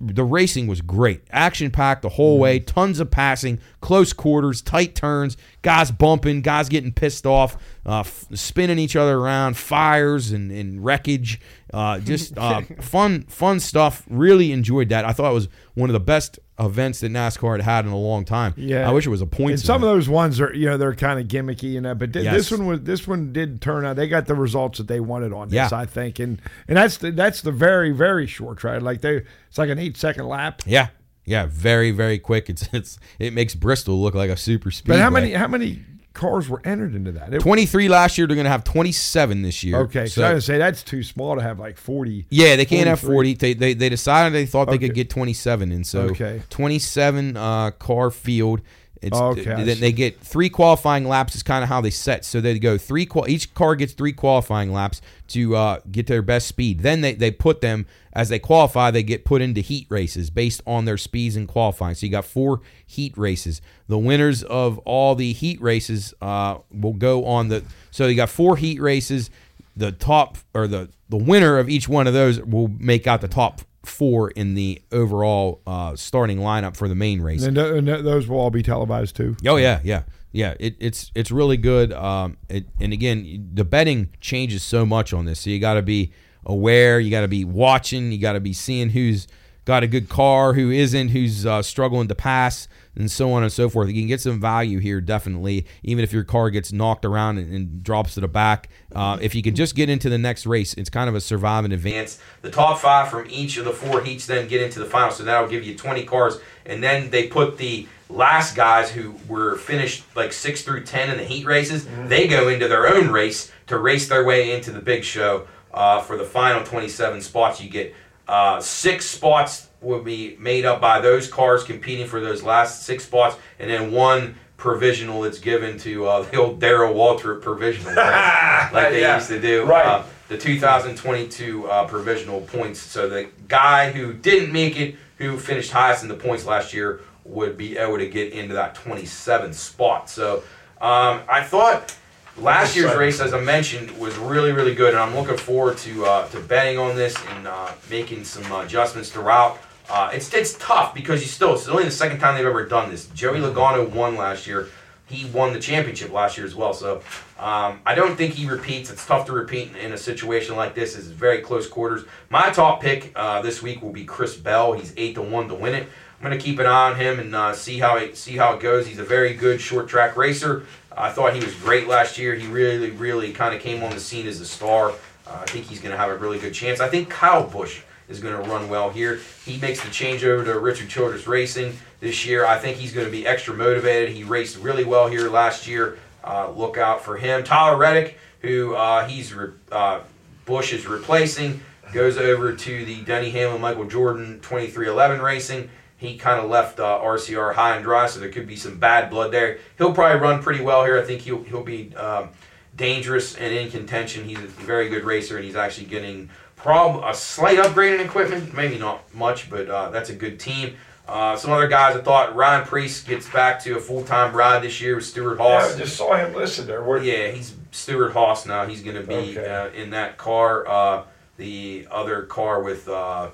The racing was great, action packed the whole way. Mm-hmm. Tons of passing, close quarters, tight turns, guys bumping, guys getting pissed off, uh, f- spinning each other around, fires and, and wreckage. Uh, just uh, fun, fun stuff. Really enjoyed that. I thought it was one of the best events that NASCAR had had in a long time. Yeah, I wish it was a point. And
some event. of those ones are you know they're kind of gimmicky you know. but th- yes. this one was this one did turn out. They got the results that they wanted on this, yeah. I think, and and that's the, that's the very very short track. Like they, it's like an eight second lap.
Yeah, yeah, very very quick. It's it's it makes Bristol look like a super speed. But
how many how many cars were entered into that.
It, 23 last year. They're going to have 27 this year.
Okay. So, I was say that's too small to have like 40.
Yeah, they can't have 40. They, they, they decided they thought okay. they could get 27. And so okay. 27 uh, car field. It's, oh, okay. Then they get three qualifying laps is kind of how they set. So they go three each car gets three qualifying laps to uh, get to their best speed. Then they, they put them as they qualify, they get put into heat races based on their speeds and qualifying. So you got four heat races. The winners of all the heat races uh, will go on the. So you got four heat races. The top or the the winner of each one of those will make out the top four in the overall uh, starting lineup for the main race.
And, th- and th- those will all be televised too.
Oh yeah, yeah, yeah. It, it's it's really good. Um, it, and again, the betting changes so much on this, so you got to be aware. You got to be watching. You got to be seeing who's got a good car, who isn't, who's uh, struggling to pass and so on and so forth. You can get some value here, definitely, even if your car gets knocked around and, and drops to the back. Uh, if you can just get into the next race, it's kind of a survive and advance.
The top five from each of the four heats then get into the final, so that'll give you 20 cars. And then they put the last guys who were finished like six through 10 in the heat races, mm-hmm. they go into their own race to race their way into the big show uh, for the final 27 spots. You get uh, six spots will be made up by those cars competing for those last six spots, and then one provisional that's given to uh, the old Darrell Waltrip provisional, right? like they yeah. used to do.
Right.
Uh, the 2022 uh, provisional points. So the guy who didn't make it, who finished highest in the points last year, would be able to get into that 27th spot. So um, I thought last year's race, as I mentioned, was really really good, and I'm looking forward to uh, to betting on this and uh, making some adjustments throughout uh, it's it's tough because he's still it's only the second time they've ever done this. Joey mm-hmm. Logano won last year. He won the championship last year as well. So um, I don't think he repeats. It's tough to repeat in, a situation like this. It's very close quarters. My top pick uh, this week will be Chris Bell. He's eight to one to win it. I'm gonna keep an eye on him and uh, see how it see how it goes. He's a very good short track racer. I thought he was great last year. He really, really kind of came on the scene as a star. Uh, I think he's going to have a really good chance. I think Kyle Busch is going to run well here. He makes the changeover to Richard Childress Racing this year. I think he's going to be extra motivated. He raced really well here last year. Uh, look out for him. Tyler Reddick, who uh, he's re- uh, Busch is replacing, goes over to the Denny Hamlin Michael Jordan 2311 Racing. He kind of left RCR uh, high and dry, so there could be some bad blood there. He'll probably run pretty well here. I think he'll he'll be. Um, dangerous and in contention. He's a very good racer, and he's actually getting prob- a slight upgrade in equipment, maybe not much, but uh, that's a good team. Uh, some other guys I thought Ryan Preece gets back to a full time ride this year with Stewart Haas.
Yeah, I just saw him listed there. Where-
yeah, he's Stewart Haas now. He's going to be okay. uh, in that car. Uh, the other car with uh,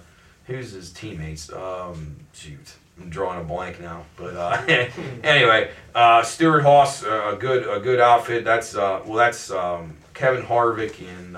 who's his teammates? Um, shoot. I'm drawing a blank now, but uh, anyway, uh, Stewart Haas, a good a good outfit. That's uh, well, that's um, Kevin Harvick and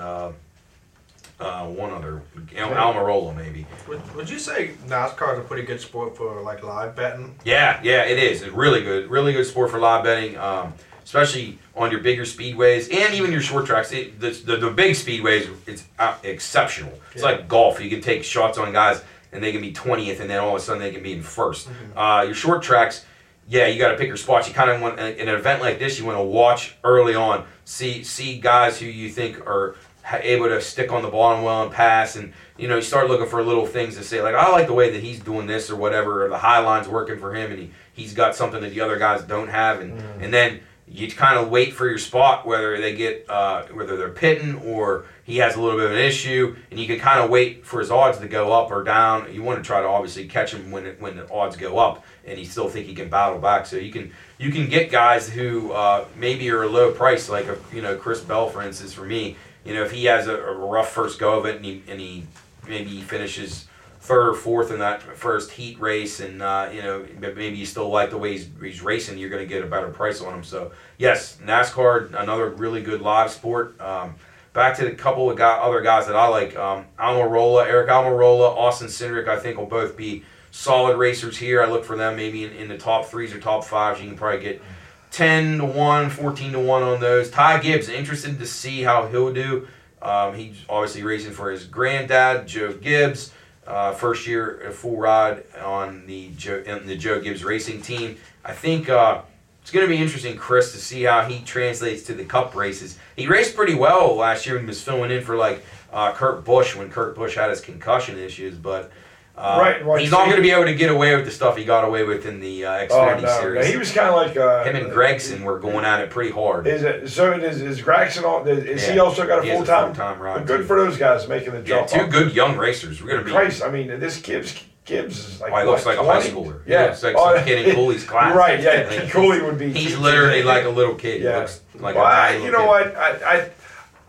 uh, one other, Al- Almirola maybe.
Would, would you say NASCAR is a pretty good sport for like live betting?
Yeah, yeah, it is. It's really good, really good sport for live betting, um, especially on your bigger speedways and even your short tracks. It, the, the, the big speedways, it's uh, exceptional. It's yeah. like golf. You can take shots on guys and they can be 20th and then all of a sudden they can be in 1st mm-hmm. uh, your short tracks, yeah, you got to pick your spots. You kind of want in an event like this, you want to watch early on, see see guys who you think are able to stick on the ball and well and pass and you know you start looking for little things to say like i like the way that he's doing this or whatever or the high line's working for him and he, he's got something that the other guys don't have and mm. and then you kind of wait for your spot whether they get uh, whether they're pitting or he has a little bit of an issue and you can kind of wait for his odds to go up or down you want to try to obviously catch him when it, when the odds go up and you still think he can battle back so you can you can get guys who uh, maybe are a low price like a, you know chris bell for instance for me you know, if he has a, a rough first go of it and he, and he maybe he finishes third or fourth in that first heat race, and uh, you know maybe you still like the way he's, he's racing, you're going to get a better price on him. So yes, NASCAR, another really good live sport. Um, back to the couple of guy, other guys that I like, um, Almirola, Aric Almirola, Austin Cindric, I think will both be solid racers here. I look for them maybe in, in the top threes or top fives. You can probably get 10 to 1, 14 to 1 on those. Ty Gibbs, interested to see how he'll do. Um, he's obviously racing for his granddad, Joe Gibbs. Uh, first year full ride on the Joe, in the Joe Gibbs racing team. I think uh, it's going to be interesting, Chris, to see how he translates to the Cup races. He raced pretty well last year and was filling in for like uh, Kurt Busch when Kurt Busch had his concussion issues, but uh, right, right. He's not going to be able to get away with the stuff he got away with in the uh, Xfinity oh, no. series.
he was kind of like uh,
him and Gragson were going at it pretty hard.
Is it so? Is, is Gragson all? Is yeah. he also got a full time? time ride. Good for those guys making the jump.
Yeah, two up. good young racers.
We're going to be. Christ, I mean, this Gibbs Gibbs is like. Oh,
he looks like 20? a high schooler.
Yeah,
he like
oh, some kid in Cooley's class. Right. Yeah, like Cooley would be.
He's literally like a little kid. Yeah. He
looks like well, I, you know kid. what? I, I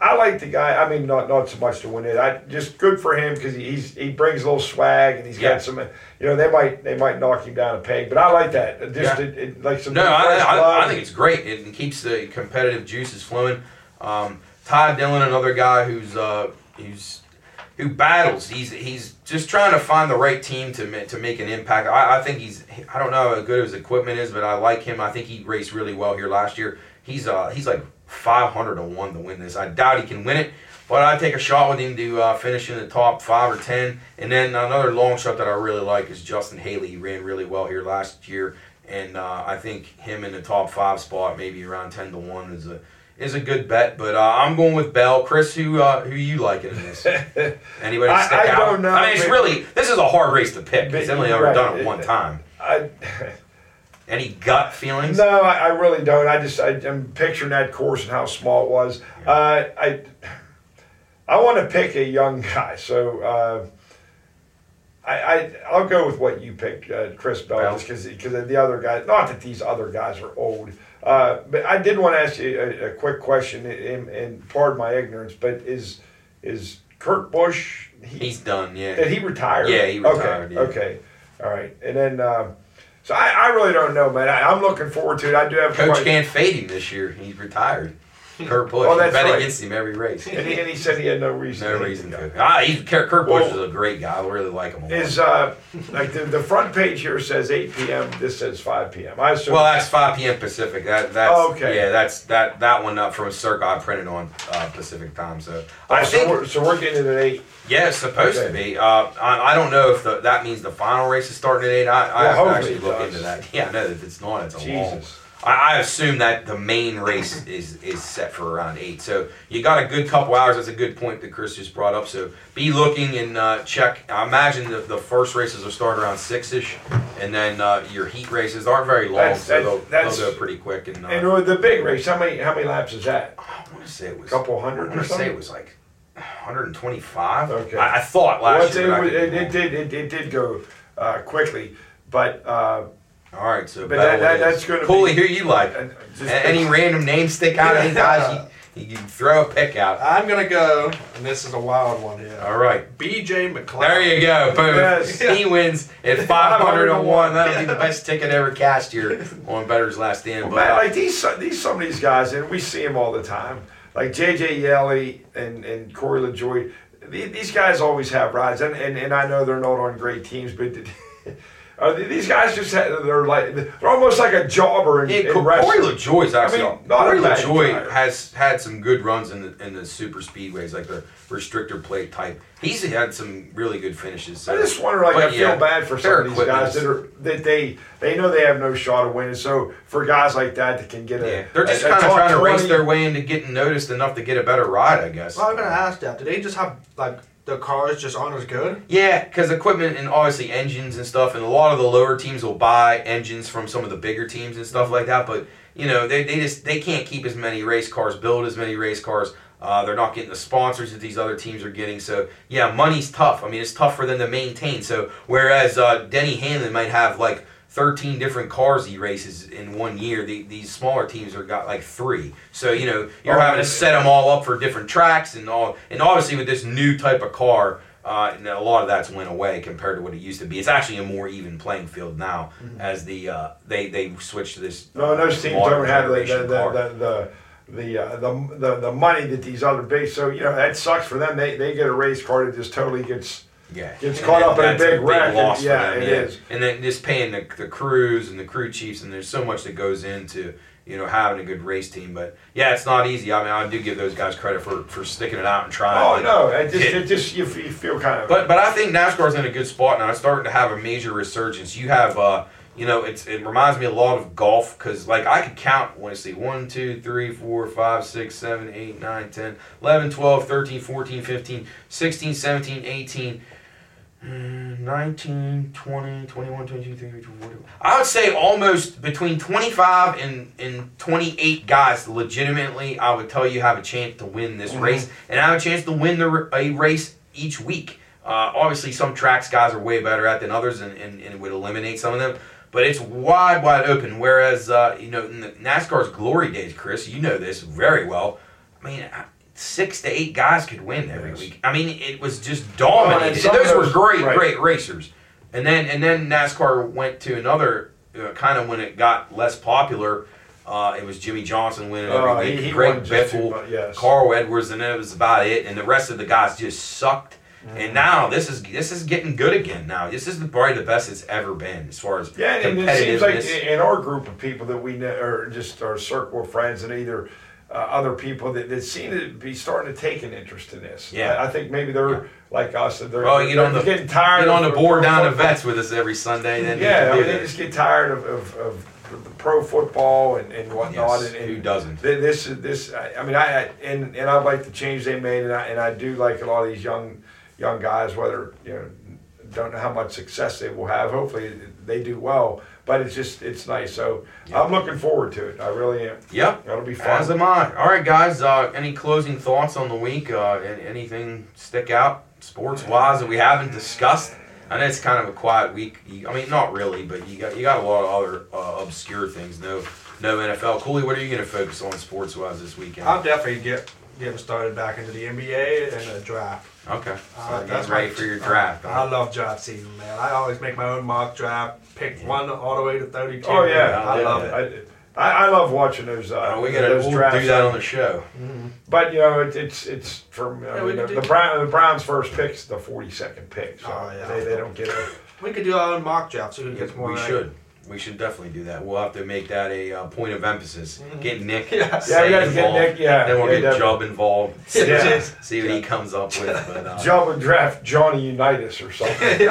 I like the guy. I mean, not not so much to win it. I just good for him because he's he brings a little swag and he's yeah. got some. You know, they might they might knock him down a peg, but I like that. Just yeah. it, it, like some.
No, I, I, I, think it's great. It keeps the competitive juices flowing. Um, Ty Dillon, another guy who's uh, who's who battles. He's he's just trying to find the right team to to make an impact. I, I think he's I don't know how good his equipment is, but I like him. I think he raced really well here last year. He's uh he's like 500 to 1 to win this. I doubt he can win it, but I take a shot with him to uh, finish in the top 5 or 10. And then another long shot that I really like is Justin Haley. He ran really well here last year, and uh, I think him in the top 5 spot, maybe around 10 to 1, is a is a good bet, but uh, I'm going with Bell. Chris, who uh, who you like in this? Anybody I, stick I Know, I mean, it's really this is a hard race to pick He's only ever right. done it one time. I, Any gut feelings?
No, I, I really don't. I just I, am picturing that course and how small it was. Uh, I I want to pick a young guy, so uh, I, I will go with what you picked, uh, Chris Bell, just because because the other guys. Not that these other guys are old, uh, but I did want to ask you a, a quick question, and, and pardon my ignorance, but is is Kurt Busch?
He, He's done. Yeah.
Did he retire?
Yeah, he
retired.
Okay. Yeah.
Okay. All right, and then. Uh, so I, I really don't know, man. I, am looking forward to it. I do have
Coach quite... him this year. He's retired. Kurt Busch. Oh, that's bet right. against him every race.
And he, and he said he had no reason. No to reason
to. Ah, he's, Kurt well, is a great guy. I really like
him. Is uh, like the, the front page here says 8 p.m. This says 5 p.m.
I assume. Well, that's 5 p.m. Pacific. That that's oh, okay. Yeah, that's that that one up from Circa. I printed on uh, Pacific time. So
oh, I so think we're, so. We're getting it at eight.
Yeah, it's supposed okay. to be. Uh, I, I don't know if
the,
that means the final race is starting at eight. I, I have to actually look does. into that. Yeah, I know that it's not. It's a Jesus. long. I, I assume that the main race is is set for around eight. So you got a good couple hours. That's a good point that Chris just brought up. So be looking and uh, check. I imagine the, the first races will start around six ish, and then uh, your heat races aren't very long, That's- so they'll, they'll go pretty quick. And, uh,
And with the big race, how many how many laps is that? I want to say it was a Couple hundred I
or
want to
say something? it was like 125. Okay. I, I thought last
Well, year. it,
it, it
did it, it did go uh, quickly, but uh,
all right, so
but that, that, that's going to Pulley,
be, who you like? Uh, any random name stick out? Any guys you, you throw a pick out?
I'm going to go, and this is a wild one. Yeah.
All right,
B.J. McLeod.
There you go. Boom. Yes. He wins at 501. That'll be the best ticket ever cast here on Bettor's Last Stand.
Well, but, man, uh, like these, these some of these guys, and we see them all the time. Like J.J. Yeley and and Corey LaJoie. These guys always have rides, and, and and I know they're not on great teams, but. Uh, these guys just had, they're like they're almost like a jobber in, yeah,
in Corey is actually. I mean, Corey LaJoie has had some good runs in the in the super speedways, like the restrictor plate type. He's had some really good finishes.
So. I just wonder, like, but I feel bad for some of these guys that are that they they know they have no shot of winning. So for guys like that that can get a, they're
just kind of trying to race their way into getting noticed enough to get a better ride, I guess.
Well, I'm gonna ask that. Do they just have like the cars just aren't as good?
Yeah, because equipment and obviously engines and stuff, and a lot of the lower teams will buy engines from some of the bigger teams and stuff like that. But you know, they, they just they can't keep as many race cars, build as many race cars. Uh, they're not getting the sponsors that these other teams are getting. So yeah, money's tough. I mean, it's tough for them to maintain. So whereas uh, Denny Hamlin might have like 13 different cars he races in one year. The, these smaller teams are got like three. So, you know, you're oh, having to set them all up for different tracks and all. And obviously, with this new type of car, uh, a lot of that's went away compared to what it used to be. It's actually a more even playing field now mm-hmm. as the uh, they they switched to this.
No, those teams don't have the the, the the, the, uh, the, the the money that these other base. So you know that sucks for them. They they get a race car it just totally gets yeah, gets and caught up in a big wreck. yeah, it yeah. is. And then
just paying the, the crews and the crew chiefs, and there's so much that goes into you know having a good race team. But yeah, it's not easy. I mean, I do give those guys credit for, for sticking it out and trying.
Oh no, it just, it just you, you, feel kind of.
But but I think NASCAR's in a good spot now. It's starting to have a major resurgence. You have. Uh, you know, it's it reminds me a lot of golf because like I could count. Let's see, one, two, three, four, five, six, seven, eight, nine, ten, eleven, twelve, thirteen, fourteen, fifteen, sixteen, seventeen, eighteen.
19, 20, 21, 22, 23, 24.
I would say almost between 25 and, and 28 guys legitimately, I would tell you, have a chance to win this mm-hmm. race. And I have a chance to win the, a race each week. Uh, obviously, some tracks guys are way better at than others and, and, and would eliminate some of them. But it's wide, wide open. Whereas, uh, you know, in NASCAR's glory days, Chris, you know this very well. I mean, I, six to eight guys could win every yes. week. I mean, it was just dominated. Oh, those, were great, right. great racers. And then and then NASCAR went to another uh, kind of when it got less popular. Uh, it was Jimmie Johnson winning every uh, week. He, he Greg Biffle, yes. Carl Edwards, and that was about it. And the rest of the guys just sucked. Mm-hmm. And mm. now this is this is getting good again. Now this is probably the best it's ever been as far as yeah. And, and it seems like
in our group of people that we know, or just our circle of friends and either uh, other people that, that seem to be starting to take an interest in this. Yeah, I, I think maybe they're yeah. like us. They're, well, you know, the, getting tired. Get
on the board down the vets with us every Sunday. Then
yeah, I mean, they just get tired of, of, of pro football and, and whatnot. Yes, and, and
who doesn't?
This this I mean I, I and and I like the change they made and I and I do like a lot of these young young guys whether you know don't know how much success they will have. Hopefully they do well but it's just it's nice. So I'm looking forward to it. I really am.
Yep, that'll be fun. As am I. All right, guys. Uh, any closing thoughts on the week? Uh, anything stick out sports wise that we haven't discussed? I know it's kind of a quiet week. I mean, not really, but you got you got a lot of other uh, obscure things. No, no NFL. Cooley, what are you going to focus on sports wise this weekend?
I'll definitely get getting started back into the NBA and the draft.
Okay. So uh, that's right for your draft.
Uh, I love draft season, man. I always make my own mock draft, pick yeah. one all the way to 32. Oh,
yeah. Man.
I love yeah. it. I,
I, love watching those.
Uh,
oh, we
got to we'll do that on the show. Mm-hmm.
But you know, it, it's it's from the, Brown, the Browns' first pick is the forty second pick. So oh, yeah. they, they don't get it.
We could do our own mock draft
so who gets more. We right. should. We should definitely do that. We'll have to make that a uh, point of emphasis. Mm-hmm. Get Nick. Yeah, yeah gotta get Nick. Yeah, then we'll yeah, get Job involved. Yeah. See what he comes up with. uh,
Job would draft Johnny Unitas or something.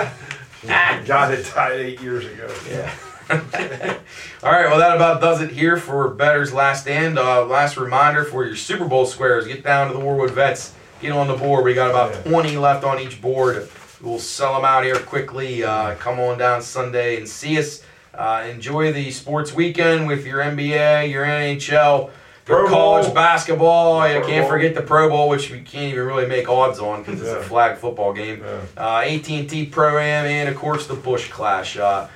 yeah. God had died eight years ago. Yeah. All
right, well, that about does it here for Bettor's Last Stand. Uh, last reminder for your Super Bowl squares get down to the Warwood Vets, get on the board. We got about yeah. 20 left on each board. We'll sell them out here quickly. Uh, come on down Sunday and see us. Uh, enjoy the sports weekend with your NBA, your NHL, your Pro college Bowl. basketball. Pro you can't Bowl. forget the Pro Bowl, which we can't even really make odds on because yeah. it's a flag football game. Yeah. Uh, AT&T Pro-Am, and of course the Busch Clash. Uh,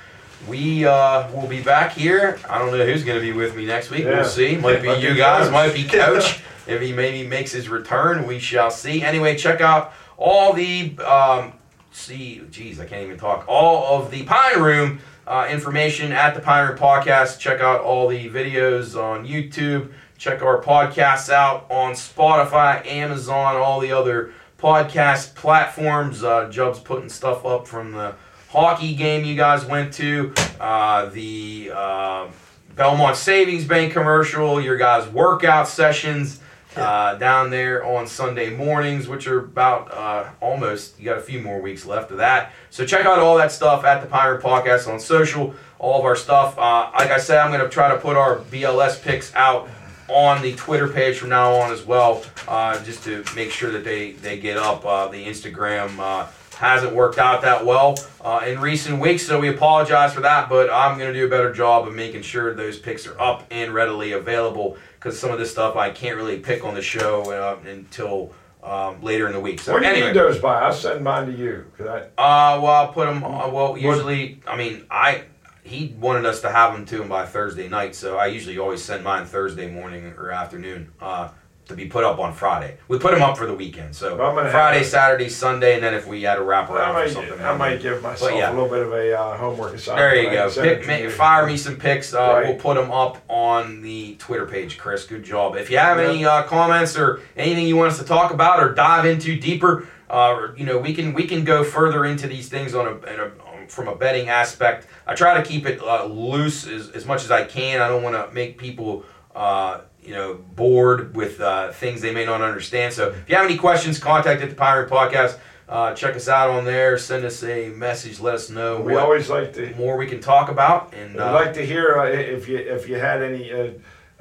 we uh, will be back here. I don't know who's going to be with me next week. Yeah. We'll see. Might be you guys. Might be Coach. if he maybe makes his return, we shall see. Anyway, check out all the um, see. Geez, I can't even talk. All of the Pine Room uh, information at the Pioneer Podcast. Check out all the videos on YouTube. Check our podcasts out on Spotify, Amazon, all the other podcast platforms. Uh, Jub's putting stuff up from the hockey game you guys went to, uh, the uh, Belmont Savings Bank commercial, your guys' workout sessions uh, down there on Sunday mornings, which are about uh, almost, you got a few more weeks left of that. So check out all that stuff at the Pirate Podcast on social, all of our stuff. Uh, like I said, I'm going to try to put our BLS picks out on the Twitter page from now on as well, uh, just to make sure that they, they get up. Uh, the Instagram uh, hasn't worked out that well in recent weeks, so we apologize for that, but I'm going to do a better job of making sure those picks are up and readily available because some of this stuff I can't really pick on the show uh, until um, later in the week.
So, what do you anyway, need those by? I'll send mine to you.
I? Uh, well, I'll put them. Uh, well, usually, I mean, I he wanted us to have them to him by Thursday night, so I usually always send mine Thursday morning or afternoon. Uh, to be put up on Friday. We put them up for the weekend, so well, Friday, Saturday, Sunday, and then if we had a wrap around or something, I,
I might give myself yeah. a little bit of a uh, homework assignment.
There you go. Pick, fire me some picks. Uh, right. We'll put them up on the Twitter page. Chris, good job. If you have yeah. any uh, comments or anything you want us to talk about or dive into deeper, uh, you know, we can we can go further into these things on a, a um, from a betting aspect. I try to keep it uh, loose as, as much as I can. I don't want to make people. Uh, you know bored with uh, things they may not understand. So if you have any questions, contact at the Pirate Podcast. Uh, check us out on there. Send us a message. Let us know. We always like to more we can talk about, and
we would uh, like to hear uh, if you if you had any uh,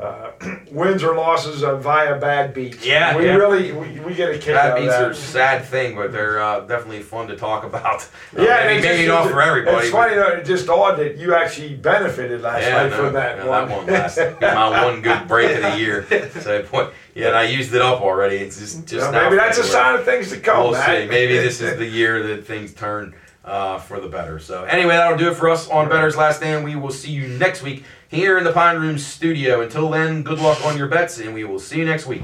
uh, wins or losses uh, via bad beats.
Yeah,
we
yeah.
really we, we, get a kick bad out of that. Bad beats are a
sad thing, but they're uh, definitely fun to talk about.
Um, yeah,
maybe, maybe off for everybody.
It's funny though, it's just odd that you actually benefited last yeah, night no, from that no, one. That one
last, my one good break of the year. So point, yeah, and I used it up already. It's just just
no, maybe that's a sign of things to come.
We'll Matt. see. Maybe this is the year that things turn. Uh, for the better. So, anyway, that'll do it for us on Better's Last Stand. We will see you next week here in the Pine Room studio. Until then, good luck on your bets, and we will see you next week.